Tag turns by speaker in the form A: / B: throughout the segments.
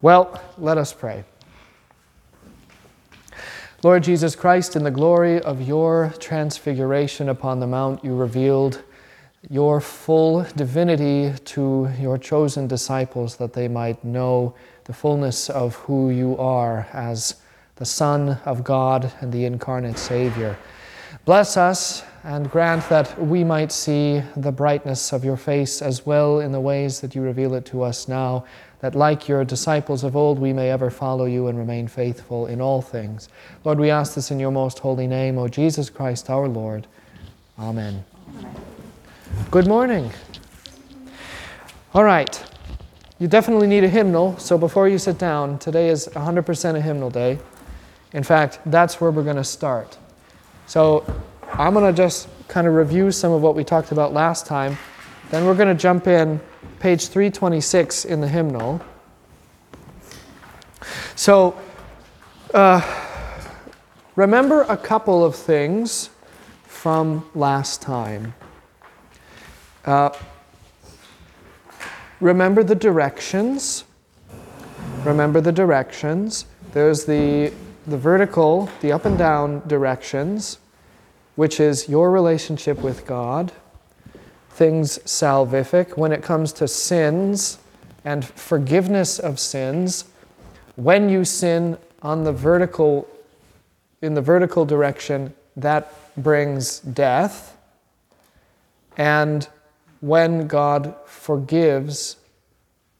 A: Well, let us pray. Lord Jesus Christ, in the glory of your transfiguration upon the mount, you revealed your full divinity to your chosen disciples that they might know the fullness of who you are as the Son of God and the incarnate Savior. Bless us and grant that we might see the brightness of your face as well in the ways that you reveal it to us now that like your disciples of old, we may ever follow you and remain faithful in all things. Lord, we ask this in your most holy name, O Jesus Christ our Lord. Amen. Amen. Good morning. All right. You definitely need a hymnal, so before you sit down, today is 100% a hymnal day. In fact, that's where we're going to start. So I'm going to just kind of review some of what we talked about last time. Then we're going to jump in page 326 in the hymnal. So, uh, remember a couple of things from last time. Uh, remember the directions. Remember the directions. There's the, the vertical, the up and down directions, which is your relationship with God things salvific. When it comes to sins and forgiveness of sins, when you sin on the vertical, in the vertical direction, that brings death. And when God forgives,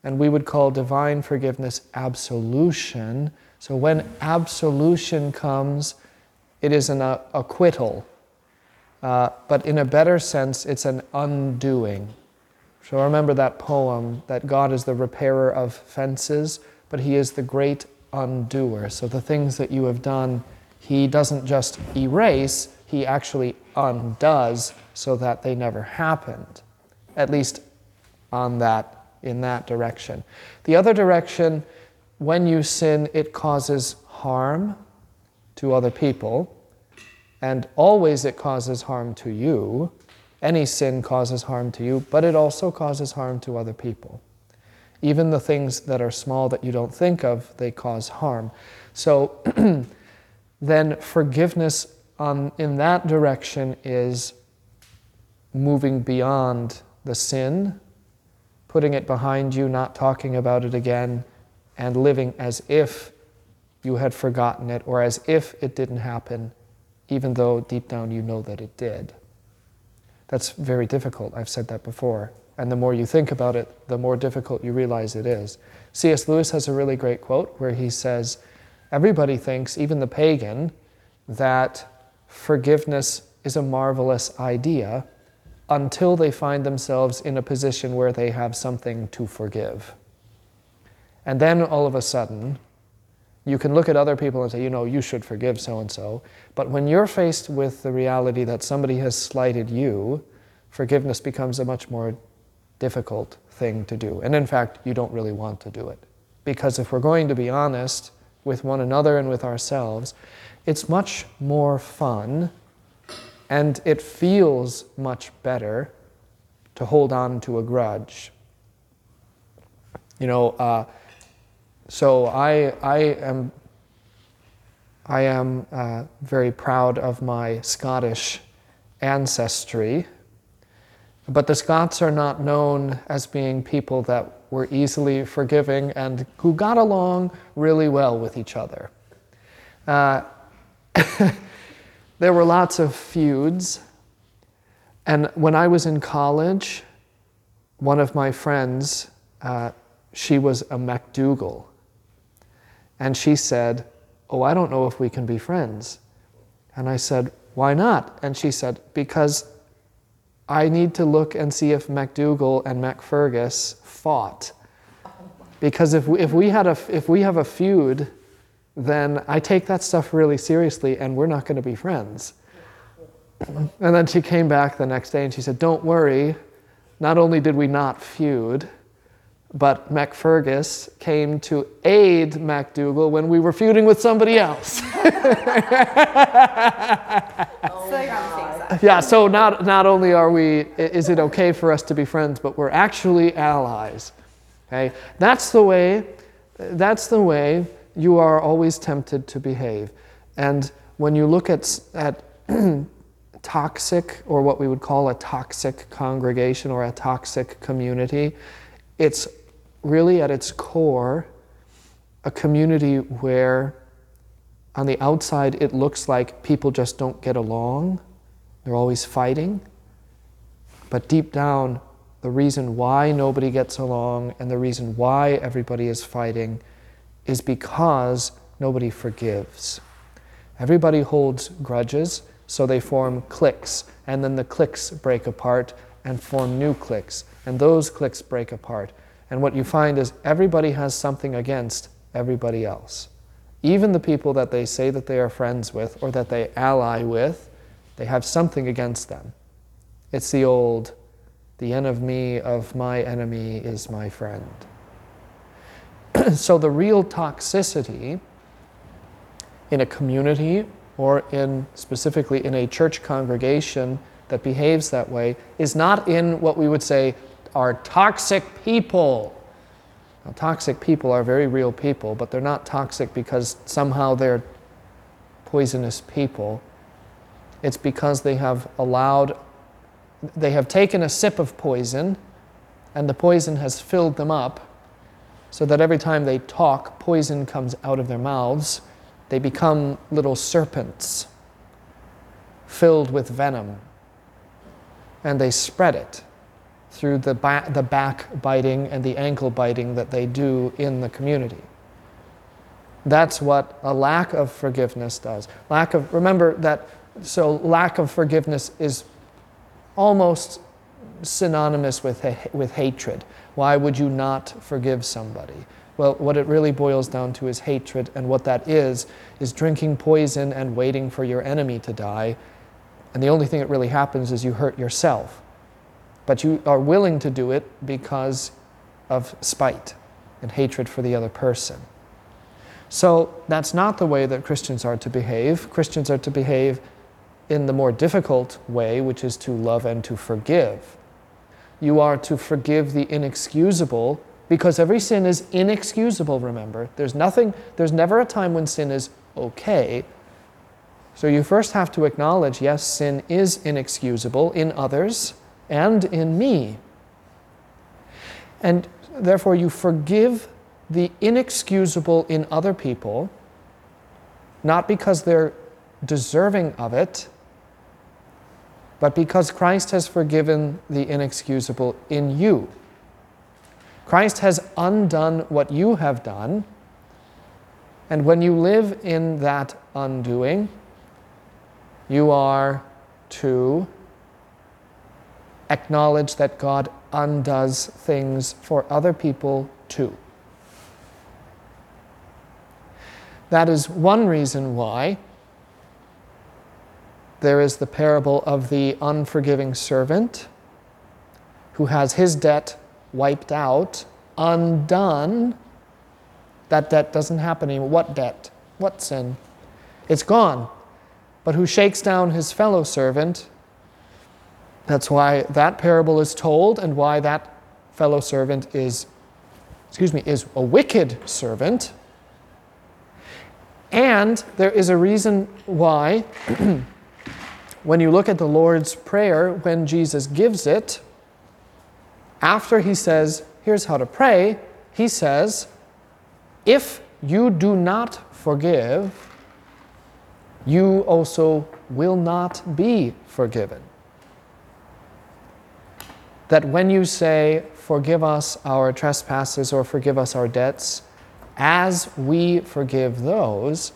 A: and we would call divine forgiveness absolution. So when absolution comes, it is an acquittal. Uh, but in a better sense, it's an undoing. So remember that poem that God is the repairer of fences, but He is the great undoer. So the things that you have done, He doesn't just erase, He actually undoes so that they never happened, at least on that, in that direction. The other direction, when you sin, it causes harm to other people and always it causes harm to you. Any sin causes harm to you, but it also causes harm to other people. Even the things that are small that you don't think of, they cause harm. So then forgiveness on, in that direction is moving beyond the sin, putting it behind you, not talking about it again, and living as if you had forgotten it or as if it didn't happen even though deep down you know that it did. That's very difficult. I've said that before. And the more you think about it, the more difficult you realize it is. C.S. Lewis has a really great quote where he says, Everybody thinks, even the pagan, that forgiveness is a marvelous idea until they find themselves in a position where they have something to forgive. And then all of a sudden, you can look at other people and say, you know, you should forgive so and so. But when you're faced with the reality that somebody has slighted you, forgiveness becomes a much more difficult thing to do. And in fact, you don't really want to do it. Because if we're going to be honest with one another and with ourselves, it's much more fun and it feels much better to hold on to a grudge. You know, uh, so I, I am, I am uh, very proud of my Scottish ancestry, but the Scots are not known as being people that were easily forgiving and who got along really well with each other. Uh, there were lots of feuds, and when I was in college, one of my friends, uh, she was a MacDougall. And she said, Oh, I don't know if we can be friends. And I said, Why not? And she said, Because I need to look and see if MacDougall and MacFergus fought. Because if we, if, we had a, if we have a feud, then I take that stuff really seriously and we're not going to be friends. And then she came back the next day and she said, Don't worry, not only did we not feud, but MacFergus came to aid MacDougall when we were feuding with somebody else. yeah, so not, not only are we, is it okay for us to be friends, but we're actually allies. Okay? That's the way That's the way you are always tempted to behave. And when you look at, at toxic, or what we would call a toxic congregation or a toxic community, it's really at its core a community where on the outside it looks like people just don't get along, they're always fighting. But deep down, the reason why nobody gets along and the reason why everybody is fighting is because nobody forgives. Everybody holds grudges, so they form cliques, and then the cliques break apart and form new cliques, and those cliques break apart. And what you find is everybody has something against everybody else. Even the people that they say that they are friends with or that they ally with, they have something against them. It's the old, the enemy of my enemy is my friend. so the real toxicity in a community or in specifically in a church congregation that behaves that way is not in what we would say are toxic people. Now, toxic people are very real people, but they're not toxic because somehow they're poisonous people. It's because they have allowed, they have taken a sip of poison, and the poison has filled them up so that every time they talk, poison comes out of their mouths. They become little serpents filled with venom, and they spread it through the, ba- the backbiting and the ankle biting that they do in the community. That's what a lack of forgiveness does. Lack of, remember that, so lack of forgiveness is almost synonymous with, with hatred. Why would you not forgive somebody? Well, what it really boils down to is hatred, and what that is, is drinking poison and waiting for your enemy to die. And the only thing that really happens is you hurt yourself. But you are willing to do it because of spite and hatred for the other person. So that's not the way that Christians are to behave. Christians are to behave in the more difficult way, which is to love and to forgive. You are to forgive the inexcusable because every sin is inexcusable, remember. There's nothing, there's never a time when sin is okay. So you first have to acknowledge yes, sin is inexcusable in others and in me. And therefore, you forgive the inexcusable in other people, not because they're deserving of it, but because Christ has forgiven the inexcusable in you. Christ has undone what you have done, and when you live in that undoing, you are to acknowledge that God undoes things for other people too. That is one reason why there is the parable of the unforgiving servant who has his debt wiped out, undone. That debt doesn't happen anymore. What debt? What sin? It's gone. But who shakes down his fellow servant? That's why that parable is told and why that fellow servant is, excuse me, is a wicked servant. And there is a reason why when you look at the Lord's Prayer, when Jesus gives it, after he says, Here's how to pray, he says, If you do not forgive, you also will not be forgiven. That when you say, Forgive us our trespasses or forgive us our debts, as we forgive those,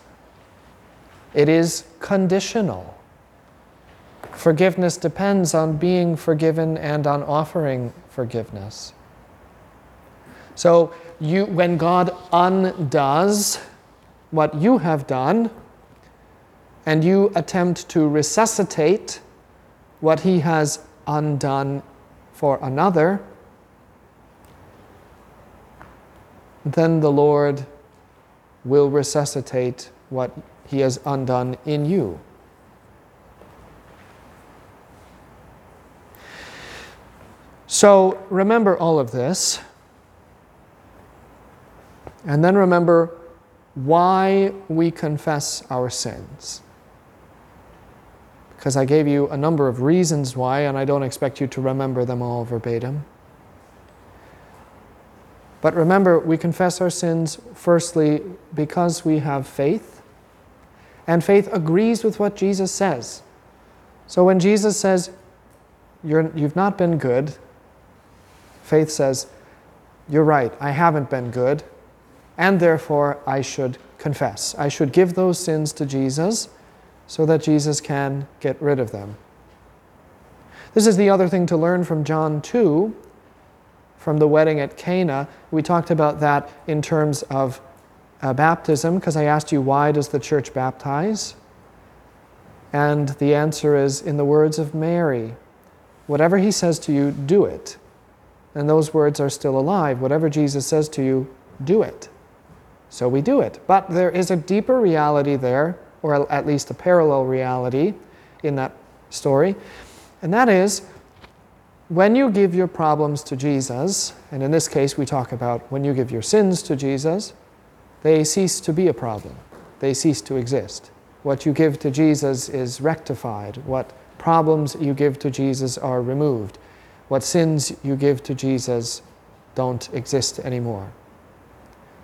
A: it is conditional. Forgiveness depends on being forgiven and on offering forgiveness. So, you, when God undoes what you have done, and you attempt to resuscitate what He has undone for another, then the Lord will resuscitate what He has undone in you. So remember all of this. And then remember why we confess our sins. Because I gave you a number of reasons why, and I don't expect you to remember them all verbatim. But remember, we confess our sins firstly because we have faith, and faith agrees with what Jesus says. So when Jesus says, You're, You've not been good, faith says, You're right, I haven't been good, and therefore I should confess. I should give those sins to Jesus so that Jesus can get rid of them. This is the other thing to learn from John 2 from the wedding at Cana. We talked about that in terms of uh, baptism because I asked you, why does the church baptize? And the answer is in the words of Mary whatever he says to you, do it. And those words are still alive. Whatever Jesus says to you, do it. So we do it. But there is a deeper reality there, or at least a parallel reality in that story, and that is when you give your problems to Jesus, and in this case we talk about when you give your sins to Jesus, they cease to be a problem. They cease to exist. What you give to Jesus is rectified. What problems you give to Jesus are removed. What sins you give to Jesus don't exist anymore.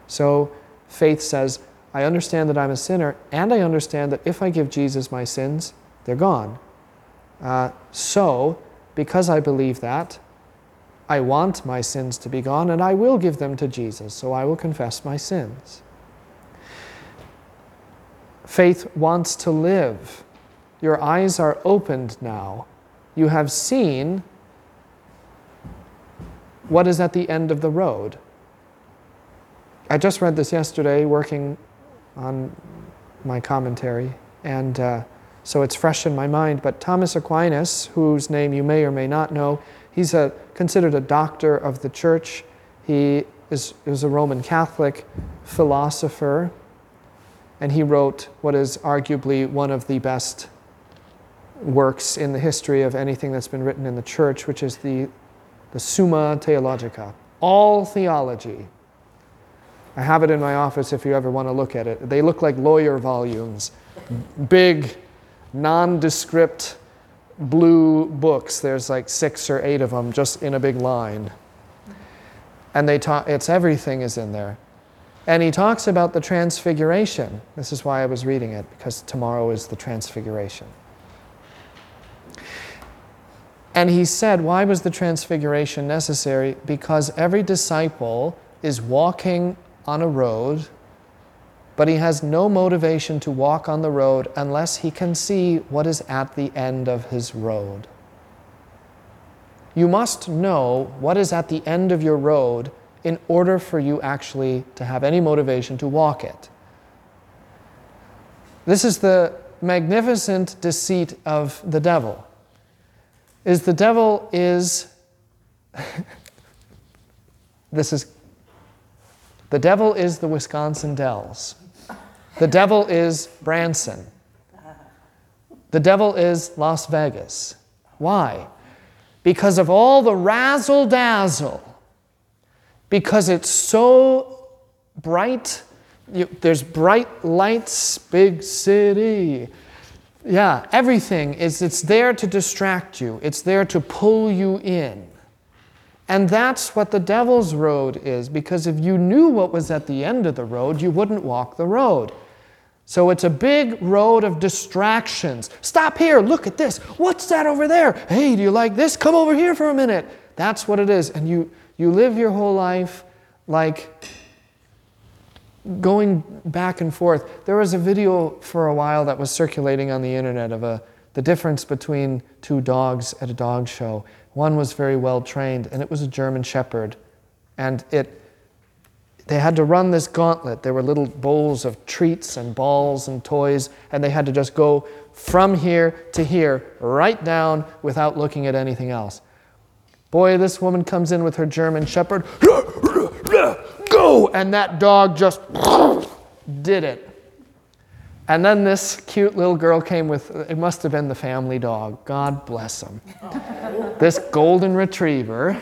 A: So faith says, I understand that I'm a sinner, and I understand that if I give Jesus my sins, they're gone. Uh, so because I believe that, I want my sins to be gone and I will give them to Jesus, so I will confess my sins. Faith wants to live. Your eyes are opened now. You have seen what is at the end of the road. I just read this yesterday working on my commentary, and uh, so it's fresh in my mind. But Thomas Aquinas, whose name you may or may not know, he's a, considered a doctor of the church. He is, is a Roman Catholic philosopher, and he wrote what is arguably one of the best works in the history of anything that's been written in the church, which is the, the Summa Theologica. All theology. I have it in my office if you ever want to look at it. They look like lawyer volumes, big nondescript blue books. There's like six or eight of them just in a big line. And they talk, it's everything is in there. And he talks about the transfiguration. This is why I was reading it, because tomorrow is the transfiguration. And he said, Why was the transfiguration necessary? Because every disciple is walking on a road but he has no motivation to walk on the road unless he can see what is at the end of his road. You must know what is at the end of your road in order for you actually to have any motivation to walk it. This is the magnificent deceit of the devil. Is the devil is this is the devil is the Wisconsin Dells. The devil is Branson. The devil is Las Vegas. Why? Because of all the razzle dazzle. Because it's so bright. You, there's bright lights, big city. Yeah, everything is it's there to distract you. It's there to pull you in. And that's what the devil's road is because if you knew what was at the end of the road, you wouldn't walk the road. So it's a big road of distractions. Stop here, look at this. What's that over there? Hey, do you like this? Come over here for a minute. That's what it is. And you, you live your whole life like going back and forth. There was a video for a while that was circulating on the internet of a, the difference between two dogs at a dog show. One was very well trained, and it was a German Shepherd. And it they had to run this gauntlet. There were little bowls of treats and balls and toys, and they had to just go from here to here, right down without looking at anything else. Boy, this woman comes in with her German Shepherd, go! And that dog just did it. And then this cute little girl came with, it must have been the family dog. God bless him. this golden retriever.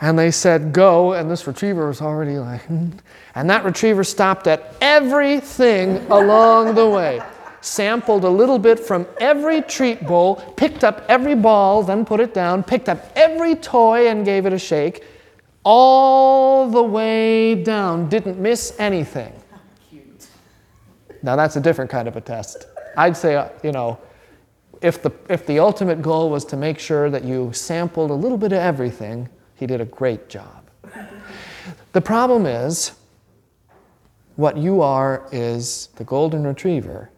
A: And they said, Go. And this retriever was already like, hmm. and that retriever stopped at everything along the way. Sampled a little bit from every treat bowl, picked up every ball, then put it down, picked up every toy and gave it a shake, all the way down, didn't miss anything. Now, that's a different kind of a test. I'd say, uh, you know, if the, if the ultimate goal was to make sure that you sampled a little bit of everything, he did a great job. The problem is, what you are is the golden retriever,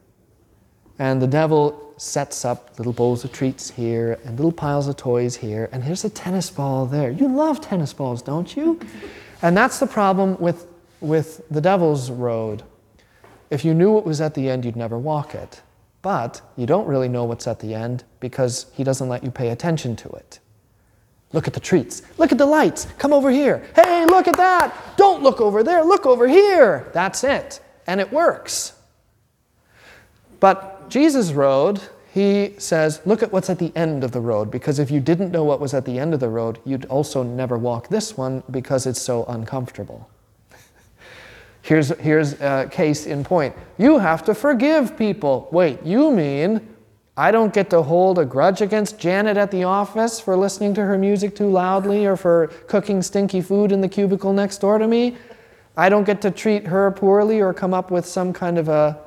A: and the devil sets up little bowls of treats here and little piles of toys here, and here's a tennis ball there. You love tennis balls, don't you? And that's the problem with, with the devil's road. If you knew what was at the end, you'd never walk it. But you don't really know what's at the end because he doesn't let you pay attention to it. Look at the treats. Look at the lights. Come over here. Hey, look at that. Don't look over there. Look over here. That's it. And it works. But Jesus' road, he says, look at what's at the end of the road, because if you didn't know what was at the end of the road, you'd also never walk this one because it's so uncomfortable. Here's, here's a case in point. You have to forgive people. Wait, you mean I don't get to hold a grudge against Janet at the office for listening to her music too loudly or for cooking stinky food in the cubicle next door to me? I don't get to treat her poorly or come up with some kind of a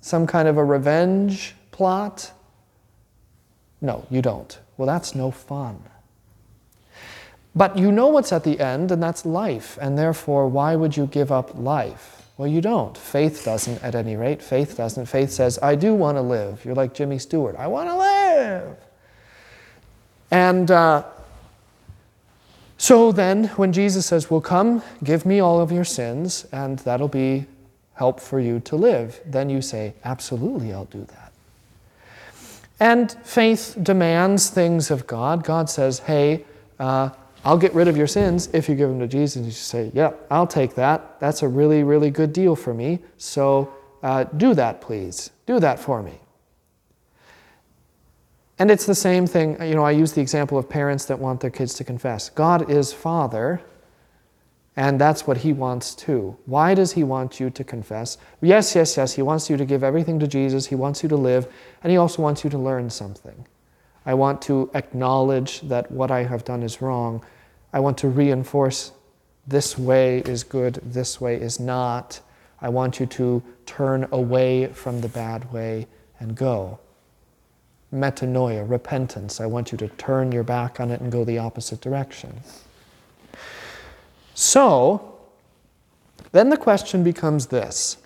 A: some kind of a revenge plot? No, you don't. Well, that's no fun. But you know what's at the end, and that's life. And therefore, why would you give up life? Well, you don't. Faith doesn't, at any rate. Faith doesn't. Faith says, I do want to live. You're like Jimmy Stewart. I want to live. And uh, so then, when Jesus says, Well, come, give me all of your sins, and that'll be help for you to live, then you say, Absolutely, I'll do that. And faith demands things of God. God says, Hey, uh, I'll get rid of your sins if you give them to Jesus. And you say, Yep, I'll take that. That's a really, really good deal for me. So uh, do that, please. Do that for me. And it's the same thing, you know, I use the example of parents that want their kids to confess. God is Father, and that's what He wants too. Why does He want you to confess? Yes, yes, yes, He wants you to give everything to Jesus, He wants you to live, and He also wants you to learn something. I want to acknowledge that what I have done is wrong. I want to reinforce this way is good, this way is not. I want you to turn away from the bad way and go. Metanoia, repentance. I want you to turn your back on it and go the opposite direction. So, then the question becomes this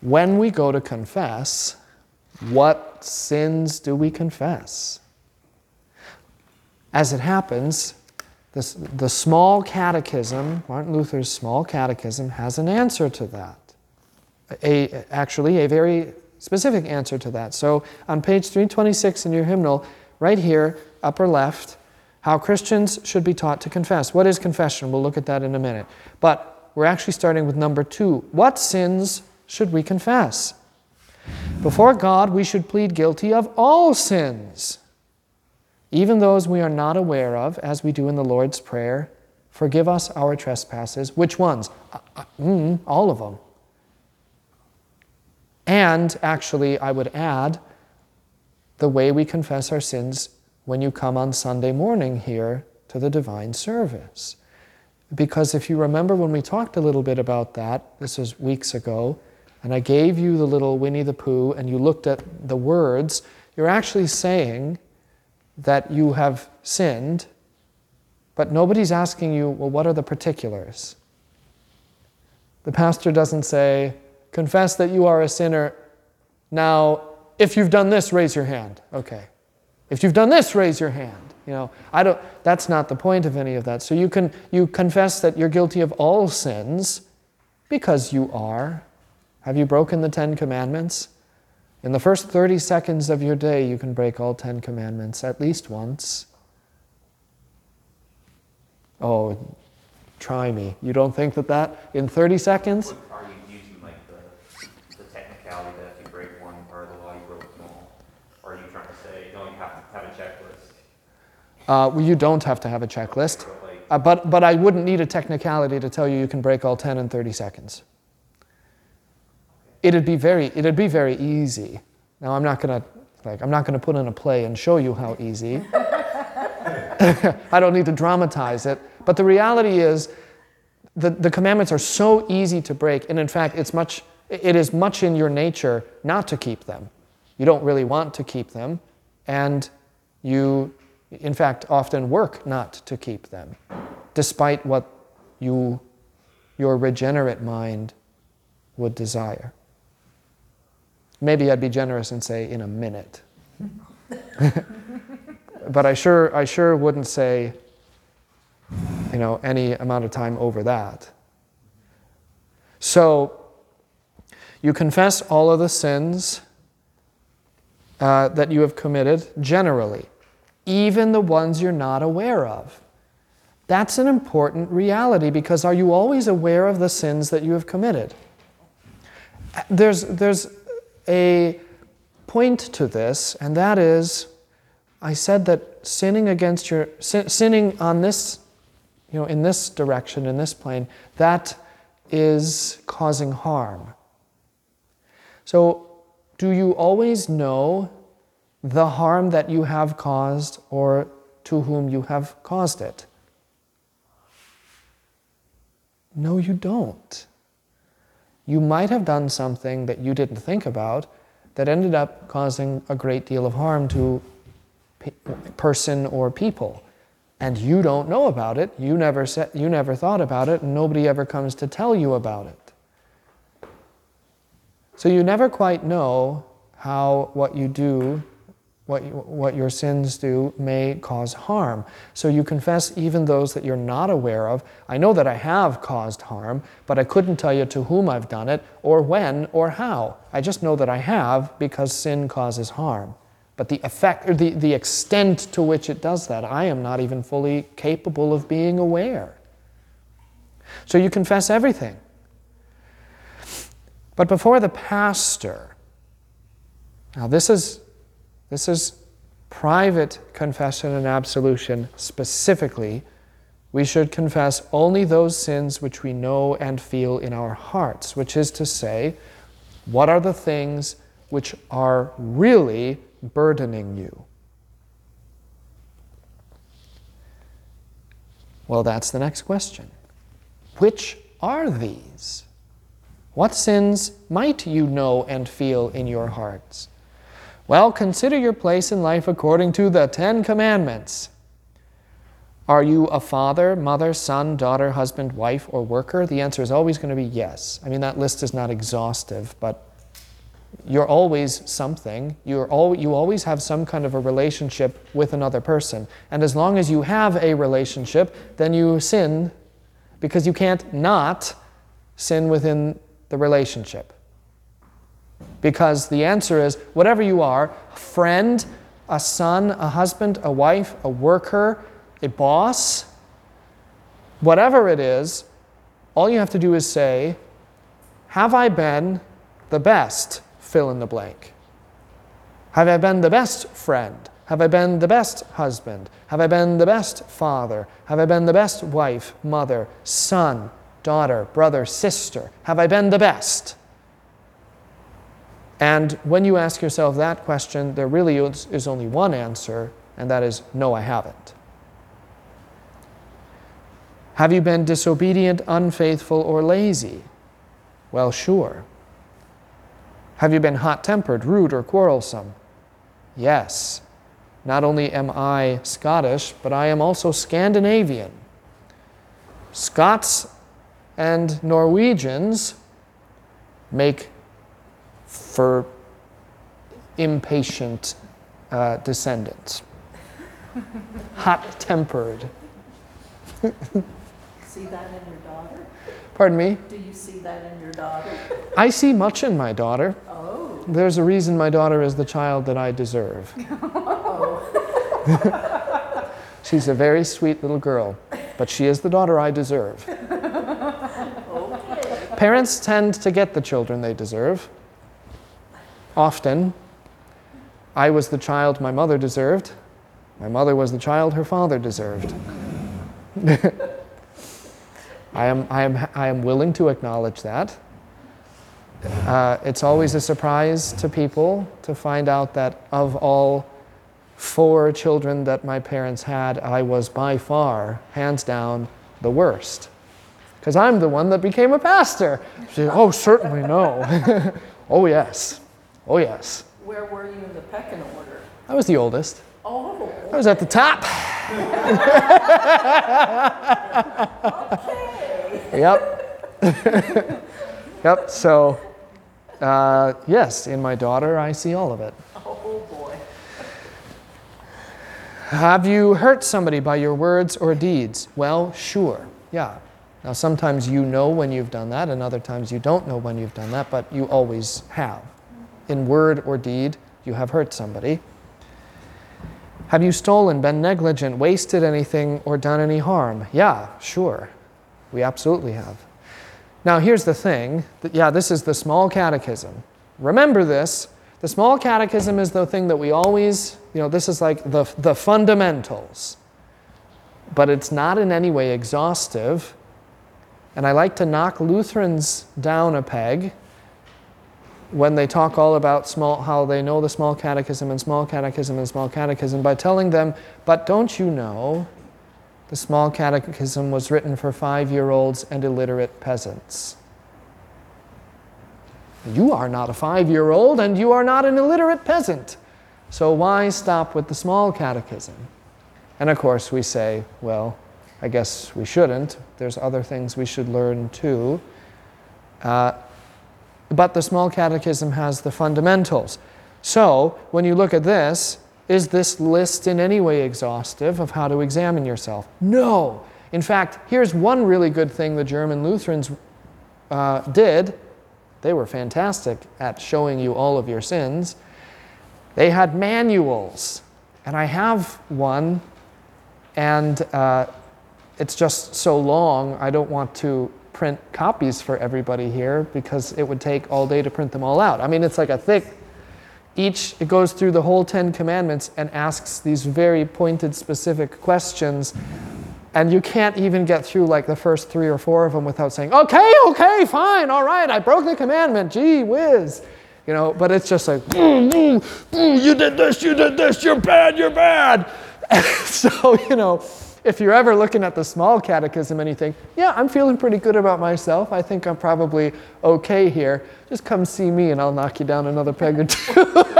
A: when we go to confess, what sins do we confess? As it happens, this, the small catechism, Martin Luther's small catechism, has an answer to that. A, actually, a very specific answer to that. So on page 326 in your hymnal, right here, upper left, how Christians should be taught to confess. What is confession? We'll look at that in a minute. But we're actually starting with number two. What sins should we confess? Before God, we should plead guilty of all sins, even those we are not aware of, as we do in the Lord's Prayer. Forgive us our trespasses. Which ones? Uh, uh, mm, all of them. And actually, I would add the way we confess our sins when you come on Sunday morning here to the divine service. Because if you remember when we talked a little bit about that, this was weeks ago, and I gave you the little Winnie the Pooh and you looked at the words, you're actually saying that you have sinned, but nobody's asking you, well, what are the particulars? The pastor doesn't say, confess that you are a sinner. Now, if you've done this, raise your hand. Okay. If you've done this, raise your hand. You know, I don't that's not the point of any of that. So you can you confess that you're guilty of all sins because you are have you broken the Ten Commandments? In the first 30 seconds of your day, you can break all Ten Commandments at least once. Oh, try me. You don't think that that in 30 seconds?
B: Are you using like the, the technicality that if you break one part of the law, you broke them all? Or are you trying to say, no, you have to have a checklist?
A: Uh, well, you don't have to have a checklist, uh, but, but I wouldn't need a technicality to tell you you can break all 10 in 30 seconds. It'd be very, it'd be very easy. Now, I'm not to like, I'm not to put in a play and show you how easy. I don't need to dramatize it. But the reality is, the, the commandments are so easy to break, and in fact, it's much, it is much in your nature not to keep them. You don't really want to keep them, and you, in fact, often work not to keep them, despite what you, your regenerate mind would desire. Maybe I'd be generous and say in a minute. but I sure, I sure wouldn't say, you know, any amount of time over that. So, you confess all of the sins uh, that you have committed generally, even the ones you're not aware of. That's an important reality because are you always aware of the sins that you have committed? There's, there's a point to this, and that is I said that sinning against your sin, sinning on this, you know, in this direction, in this plane, that is causing harm. So, do you always know the harm that you have caused or to whom you have caused it? No, you don't. You might have done something that you didn't think about that ended up causing a great deal of harm to pe- person or people. And you don't know about it. You never said, you never thought about it, and nobody ever comes to tell you about it. So you never quite know how what you do what, you, what your sins do may cause harm. So you confess even those that you're not aware of. I know that I have caused harm, but I couldn't tell you to whom I've done it, or when, or how. I just know that I have because sin causes harm. But the effect, or the, the extent to which it does that, I am not even fully capable of being aware. So you confess everything. But before the pastor, now this is this is private confession and absolution specifically. We should confess only those sins which we know and feel in our hearts, which is to say, what are the things which are really burdening you? Well, that's the next question. Which are these? What sins might you know and feel in your hearts? Well, consider your place in life according to the Ten Commandments. Are you a father, mother, son, daughter, husband, wife, or worker? The answer is always going to be yes. I mean, that list is not exhaustive, but you're always something. You're al- you always have some kind of a relationship with another person. And as long as you have a relationship, then you sin because you can't not sin within the relationship. Because the answer is whatever you are a friend, a son, a husband, a wife, a worker, a boss, whatever it is, all you have to do is say, Have I been the best? Fill in the blank. Have I been the best friend? Have I been the best husband? Have I been the best father? Have I been the best wife, mother, son, daughter, brother, sister? Have I been the best? And when you ask yourself that question, there really is, is only one answer, and that is no, I haven't. Have you been disobedient, unfaithful, or lazy? Well, sure. Have you been hot tempered, rude, or quarrelsome? Yes. Not only am I Scottish, but I am also Scandinavian. Scots and Norwegians make for impatient uh, descendants. Hot tempered.
C: See that in your daughter?
A: Pardon me?
C: Do you see that in your daughter?
A: I see much in my daughter.
C: Oh.
A: There's a reason my daughter is the child that I deserve. She's a very sweet little girl, but she is the daughter I deserve.
C: Okay.
A: Parents tend to get the children they deserve. Often. I was the child my mother deserved. My mother was the child her father deserved. I am, I, am, I am willing to acknowledge that. Uh, it's always a surprise to people to find out that of all four children that my parents had, I was by far, hands down, the worst. Because I'm the one that became a pastor. She oh, certainly no. oh, yes. Oh, yes.
C: Where were you in the pecking order?
A: I was the oldest.
C: Oh.
A: I was at the top.
C: okay.
A: Yep. yep. So, uh, yes, in my daughter, I see all of it.
C: Oh, boy.
A: Have you hurt somebody by your words or deeds? Well, sure. Yeah. Now, sometimes you know when you've done that, and other times you don't know when you've done that, but you always have. In word or deed, you have hurt somebody. Have you stolen, been negligent, wasted anything, or done any harm? Yeah, sure. We absolutely have. Now, here's the thing that, yeah, this is the small catechism. Remember this. The small catechism is the thing that we always, you know, this is like the, the fundamentals. But it's not in any way exhaustive. And I like to knock Lutherans down a peg when they talk all about small, how they know the small catechism and small catechism and small catechism by telling them, but don't you know the small catechism was written for five year olds and illiterate peasants? You are not a five year old and you are not an illiterate peasant. So why stop with the small catechism? And of course, we say, well, I guess we shouldn't. There's other things we should learn too. Uh, but the small catechism has the fundamentals. So, when you look at this, is this list in any way exhaustive of how to examine yourself? No. In fact, here's one really good thing the German Lutherans uh, did. They were fantastic at showing you all of your sins. They had manuals, and I have one, and uh, it's just so long, I don't want to print copies for everybody here because it would take all day to print them all out. I mean, it's like a thick, each, it goes through the whole Ten Commandments and asks these very pointed, specific questions. And you can't even get through like the first three or four of them without saying, okay, okay, fine, all right, I broke the commandment, gee whiz. You know, but it's just like, "Mm, mm, mm, you did this, you did this, you're bad, you're bad. so, you know, if you're ever looking at the small catechism and you think, yeah, I'm feeling pretty good about myself, I think I'm probably okay here, just come see me and I'll knock you down another peg or two.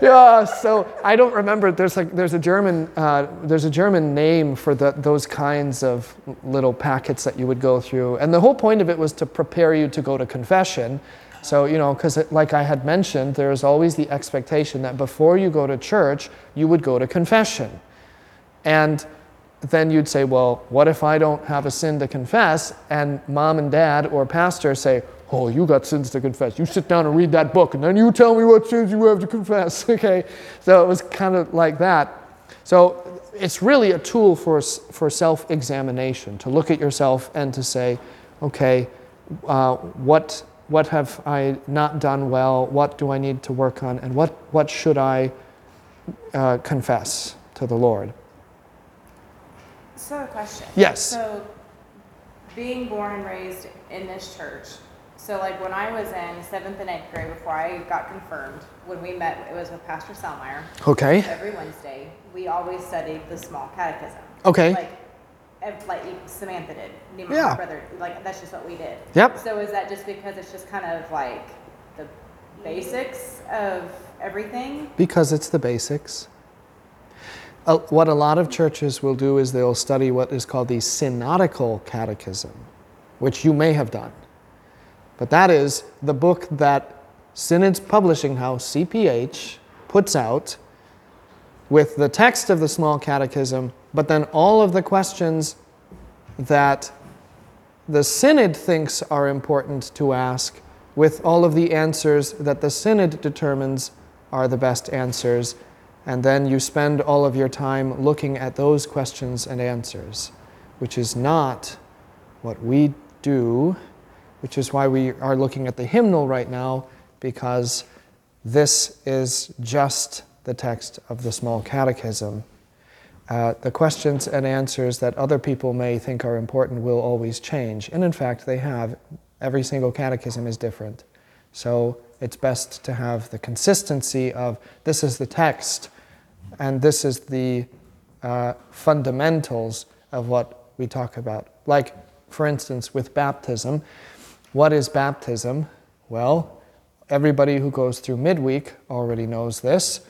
A: Yeah, so I don't remember. There's like there's a German uh, there's a German name for the, those kinds of little packets that you would go through, and the whole point of it was to prepare you to go to confession. So you know, because like I had mentioned, there's always the expectation that before you go to church, you would go to confession, and then you'd say, well, what if I don't have a sin to confess? And mom and dad or pastor say, oh, you got sins to confess. You sit down and read that book, and then you tell me what sins you have to confess. okay, so it was kind of like that. So it's really a tool for for self-examination to look at yourself and to say, okay, uh, what what have I not done well? What do I need to work on? And what what should I uh, confess to the Lord?
D: So a question.
A: Yes.
D: So being born and raised in this church, so like when I was in seventh and eighth grade before I got confirmed, when we met, it was with Pastor Selmeyer.
A: Okay.
D: Every Wednesday, we always studied the small catechism.
A: Okay.
D: Like, like Samantha did. Me and my
A: Yeah.
D: brother, like that's just what we did.
A: Yep.
D: So is that just because it's just kind of like the basics of everything?
A: Because it's the basics. Uh, what a lot of churches will do is they'll study what is called the synodical catechism, which you may have done. But that is the book that Synod's Publishing House, CPH, puts out with the text of the small catechism, but then all of the questions that the synod thinks are important to ask with all of the answers that the synod determines are the best answers and then you spend all of your time looking at those questions and answers which is not what we do which is why we are looking at the hymnal right now because this is just the text of the small catechism. Uh, the questions and answers that other people may think are important will always change. And in fact, they have. Every single catechism is different. So it's best to have the consistency of this is the text and this is the uh, fundamentals of what we talk about. Like, for instance, with baptism, what is baptism? Well, everybody who goes through midweek already knows this.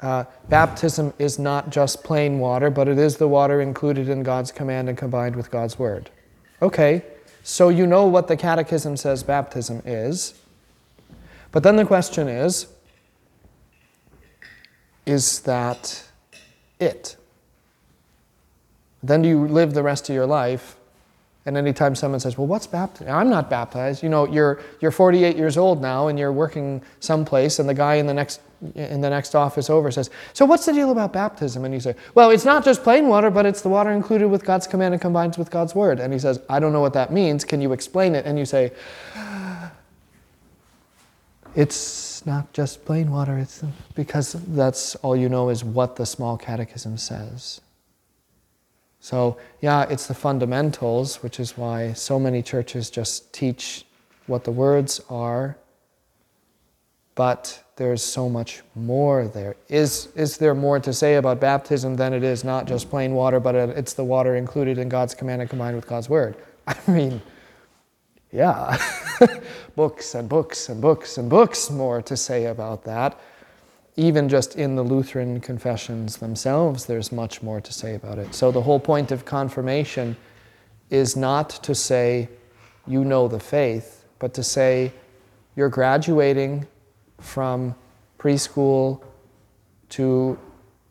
A: Uh, baptism is not just plain water, but it is the water included in God's command and combined with God's word. Okay, so you know what the Catechism says baptism is. But then the question is is that it? Then do you live the rest of your life? And anytime someone says, Well, what's baptism? I'm not baptized. You know, you're, you're 48 years old now and you're working someplace, and the guy in the next in the next office over says, So what's the deal about baptism? And you say, Well, it's not just plain water, but it's the water included with God's command and combined with God's word. And he says, I don't know what that means. Can you explain it? And you say, It's not just plain water, it's because that's all you know is what the small catechism says. So, yeah, it's the fundamentals, which is why so many churches just teach what the words are, but there's so much more there. Is, is there more to say about baptism than it is not just plain water, but it's the water included in God's command and combined with God's word? I mean, yeah, books and books and books and books more to say about that. Even just in the Lutheran confessions themselves, there's much more to say about it. So, the whole point of confirmation is not to say you know the faith, but to say you're graduating from preschool to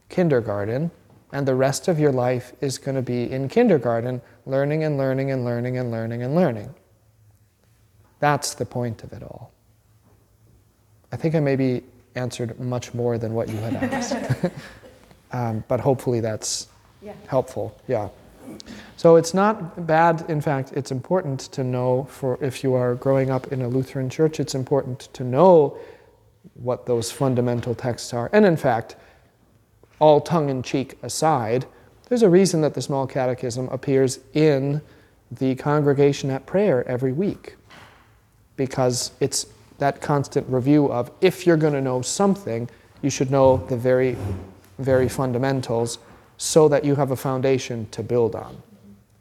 A: kindergarten, and the rest of your life is going to be in kindergarten, learning and learning and learning and learning and learning. That's the point of it all. I think I maybe answered much more than what you had asked. um, but hopefully that's
D: Yeah.
A: helpful. Yeah. So it's not bad. In fact, it's important to know for if you are growing up in a Lutheran church, it's important to know what those fundamental texts are. And in fact, all tongue in cheek aside, there's a reason that the small catechism appears in the congregation at prayer every week because it's that constant review of if you're going to know something, you should know the very, very fundamentals so that you have a foundation to build on.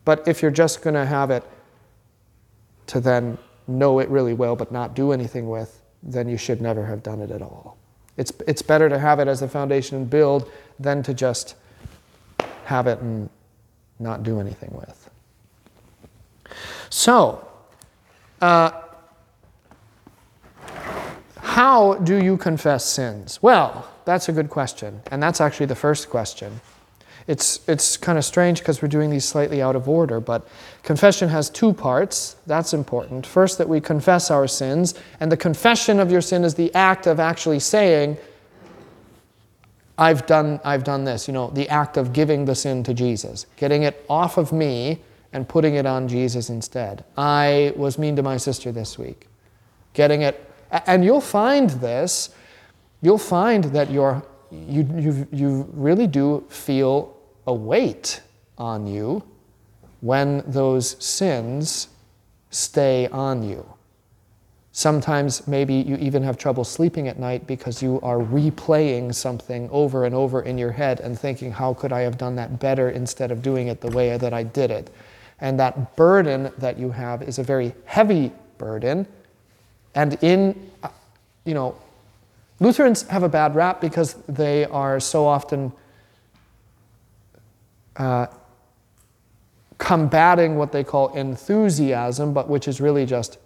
A: But if you're just going to have it to then know it really well but not do anything with, then you should never have done it at all. It's, it's better to have it as a foundation and build than to just have it and not do anything with. So, uh, how do you confess sins? Well, that's a good question, and that's actually the first question. It's, it's kind of strange because we're doing these slightly out of order, but confession has two parts. That's important. First, that we confess our sins, and the confession of your sin is the act of actually saying, I've done, I've done this. You know, the act of giving the sin to Jesus, getting it off of me and putting it on Jesus instead. I was mean to my sister this week. Getting it, and you'll find this, you'll find that you're, you, you, you really do feel a weight on you when those sins stay on you. Sometimes maybe you even have trouble sleeping at night because you are replaying something over and over in your head and thinking, how could I have done that better instead of doing it the way that I did it? And that burden that you have is a very heavy burden. And in, uh, you know, Lutherans have a bad rap because they are so often uh, combating what they call enthusiasm, but which is really just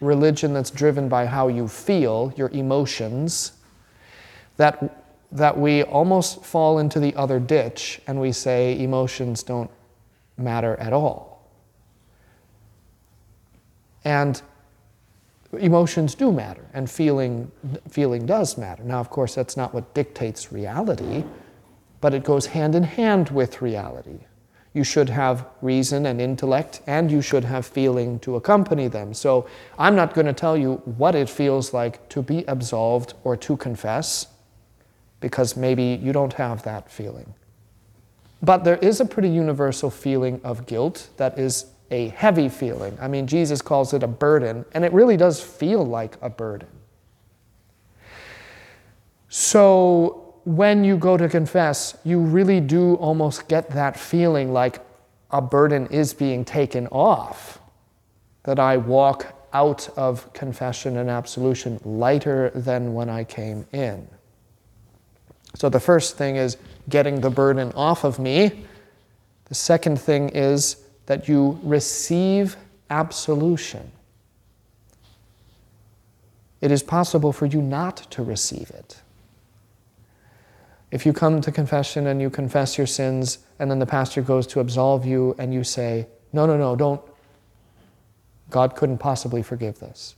A: religion that's driven by how you feel, your emotions, that, that we almost fall into the other ditch and we say emotions don't matter at all. And emotions do matter, and feeling, feeling does matter. Now, of course, that's not what dictates reality, but it goes hand in hand with reality. You should have reason and intellect, and you should have feeling to accompany them. So I'm not going to tell you what it feels like to be absolved or to confess, because maybe you don't have that feeling. But there is a pretty universal feeling of guilt that is a heavy feeling. I mean, Jesus calls it a burden, and it really does feel like a burden. So when you go to confess, you really do almost get that feeling like a burden is being taken off. That I walk out of confession and absolution lighter than when I came in. So the first thing is getting the burden off of me. The second thing is that you receive absolution. It is possible for you not to receive it. If you come to confession and you confess your sins, and then the pastor goes to absolve you, and you say, No, no, no, don't. God couldn't possibly forgive this.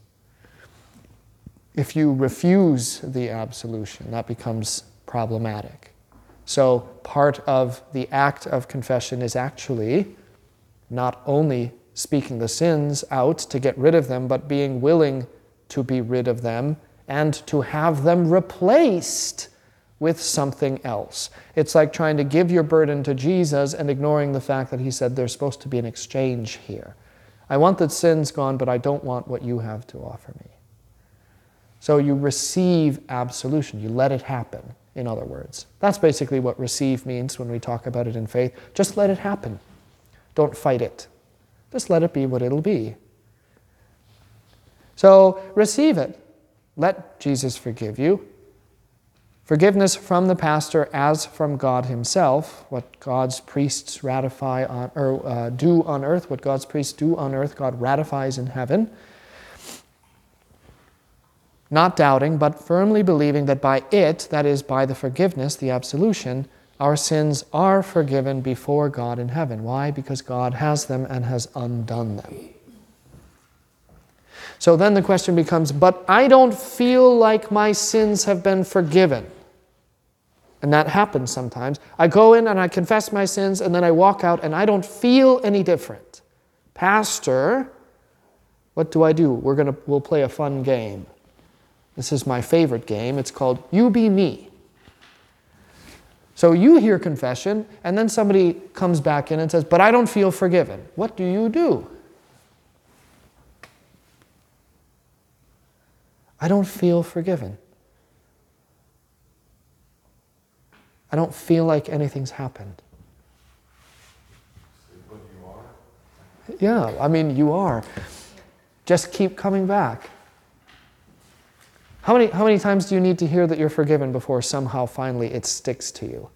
A: If you refuse the absolution, that becomes problematic. So, part of the act of confession is actually not only speaking the sins out to get rid of them, but being willing to be rid of them and to have them replaced with something else. It's like trying to give your burden to Jesus and ignoring the fact that he said there's supposed to be an exchange here. I want the sins gone, but I don't want what you have to offer me. So you receive absolution, you let it happen, in other words. That's basically what receive means when we talk about it in faith. Just let it happen. Don't fight it. Just let it be what it'll be. So receive it. Let Jesus forgive you. Forgiveness from the pastor as from God Himself, what God's priests ratify on, or uh, do on earth, what God's priests do on earth, God ratifies in heaven. Not doubting, but firmly believing that by it, that is, by the forgiveness, the absolution, our sins are forgiven before God in heaven. Why? Because God has them and has undone them. So then the question becomes, but I don't feel like my sins have been forgiven. And that happens sometimes. I go in and I confess my sins, and then I walk out and I don't feel any different. Pastor, what do I do? We're gonna, we'll play a fun game. This is my favorite game. It's called You Be Me. So you hear confession, and then somebody comes back in and says, But I don't feel forgiven. What do you do? I don't feel forgiven. I don't feel like anything's happened. Yeah, I mean, you are. Just keep coming back. How many, how many times do you need to hear that you're forgiven before somehow finally it sticks to you?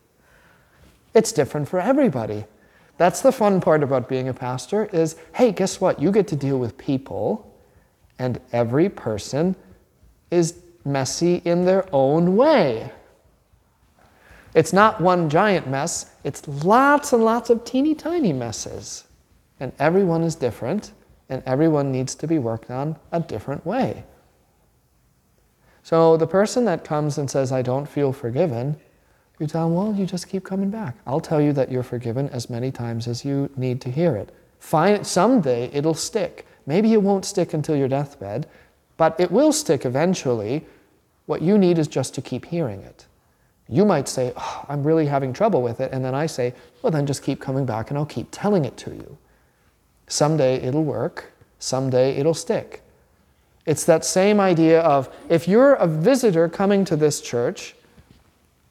A: It's different for everybody. That's the fun part about being a pastor is, hey, guess what? You get to deal with people and every person is messy in their own way. It's not one giant mess, it's lots and lots of teeny tiny messes. And everyone is different, and everyone needs to be worked on a different way. So the person that comes and says, I don't feel forgiven, you tell them, well, you just keep coming back. I'll tell you that you're forgiven as many times as you need to hear it. Find, someday it'll stick. Maybe it won't stick until your deathbed, but it will stick eventually. What you need is just to keep hearing it. You might say, oh, I'm really having trouble with it. And then I say, well, then just keep coming back and I'll keep telling it to you. Someday it'll work, someday it'll stick. It's that same idea of if you're a visitor coming to this church,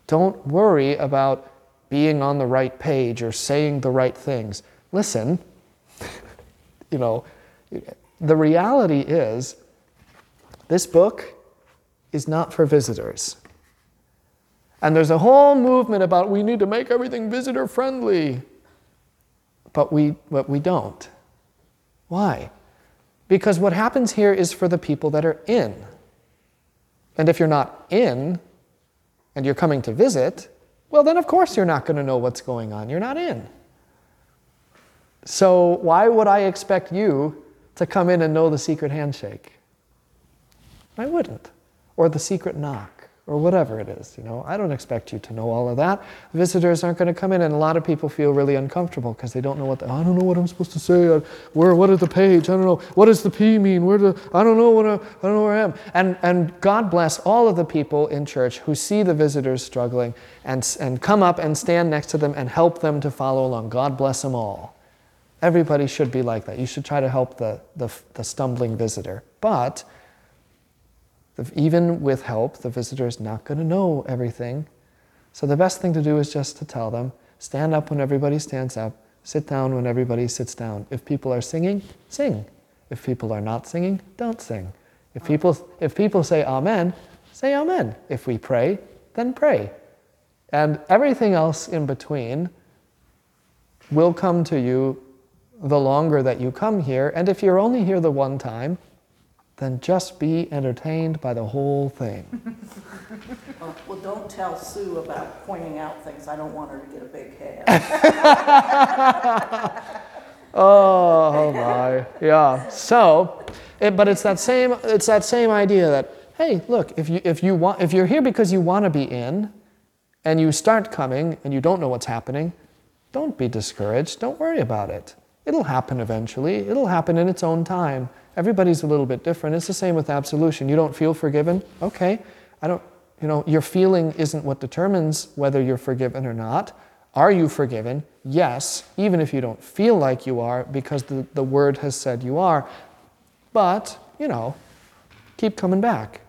A: don't worry about being on the right page or saying the right things. Listen, you know, the reality is this book is not for visitors. And there's a whole movement about we need to make everything visitor friendly. But we, but we don't. Why? Because what happens here is for the people that are in. And if you're not in and you're coming to visit, well, then of course you're not going to know what's going on. You're not in. So why would I expect you to come in and know the secret handshake? I wouldn't. Or the secret knock or whatever it is. You know, I don't expect you to know all of that. Visitors aren't going to come in, and a lot of people feel really uncomfortable because they don't know what the, I don't know what I'm supposed to say. Uh, Where? What is the page? I don't know. What does the P mean? Where do I don't know what I, I don't know where I am. And and God bless all of the people in church who see the visitors struggling and and come up and stand next to them and help them to follow along. God bless them all. Everybody should be like that. You should try to help the the, the stumbling visitor, but. Even with help, the visitor is not going to know everything. So the best thing to do is just to tell them stand up when everybody stands up, sit down when everybody sits down. If people are singing, sing. If people are not singing, don't sing. If people, if people say amen, say amen. If we pray, then pray. And everything else in between will come to you the longer that you come here. And if you're only here the one time, then just be entertained by the whole thing.
C: Uh, Well, don't tell Sue about pointing out things. I don't want her to get a big head.
A: Oh my, yeah. So, it, but it's that same it's that same idea that hey, look, if you if you want if you're here because you want to be in, and you start coming and you don't know what's happening, don't be discouraged. Don't worry about it. It'll happen eventually. It'll happen in its own time. Everybody's a little bit different. It's the same with absolution. You don't feel forgiven? Okay. I don't, you know, your feeling isn't what determines whether you're forgiven or not. Are you forgiven? Yes, even if you don't feel like you are, because the, the word has said you are. But, you know, keep coming back.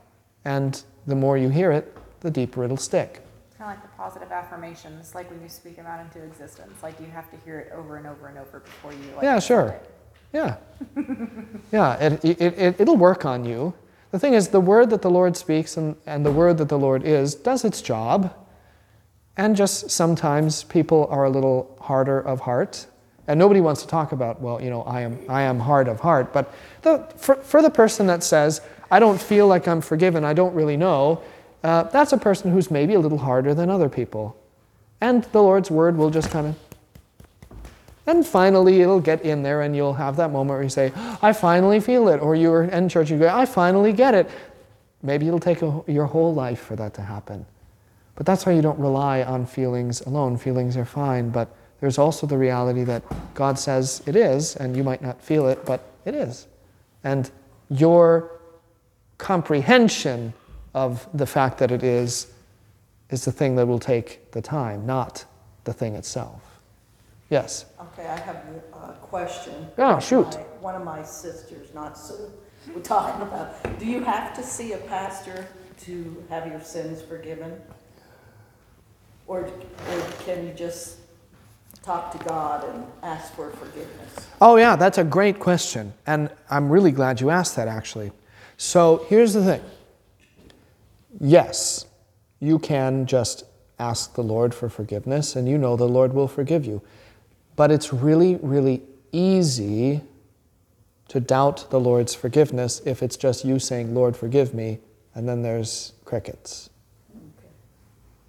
A: And the more you hear it, the deeper it'll stick.
D: Kind of like the positive affirmations, like when you speak them out into existence. Like you have to hear it over and over and over before you like.
A: Yeah, sure.
D: it.
A: Yeah. yeah, it, it, it, it'll work on you. The thing is, the word that the Lord speaks and, and the word that the Lord is does its job. And just sometimes people are a little harder of heart. And nobody wants to talk about, well, you know, I am, I am hard of heart. But the, for, for the person that says, I don't feel like I'm forgiven, I don't really know, uh, that's a person who's maybe a little harder than other people. And the Lord's word will just kind of and finally, it'll get in there, and you'll have that moment where you say, I finally feel it. Or you're in church, and you go, I finally get it. Maybe it'll take a, your whole life for that to happen. But that's why you don't rely on feelings alone. Feelings are fine, but there's also the reality that God says it is, and you might not feel it, but it is. And your comprehension of the fact that it is is the thing that will take the time, not the thing itself. Yes.
C: Okay, I have a question.
A: Yeah, shoot.
C: My- One of my sisters, not Sue, we're talking about, do you have to see a pastor to have your sins forgiven? Or, or can you just talk to God and ask for forgiveness?
A: Oh, yeah, that's a great question. And I'm really glad you asked that, actually. So here's the thing yes, you can just ask the Lord for forgiveness, and you know the Lord will forgive you. But it's really, really easy to doubt the Lord's forgiveness if it's just you saying, Lord, forgive me, and then there's crickets.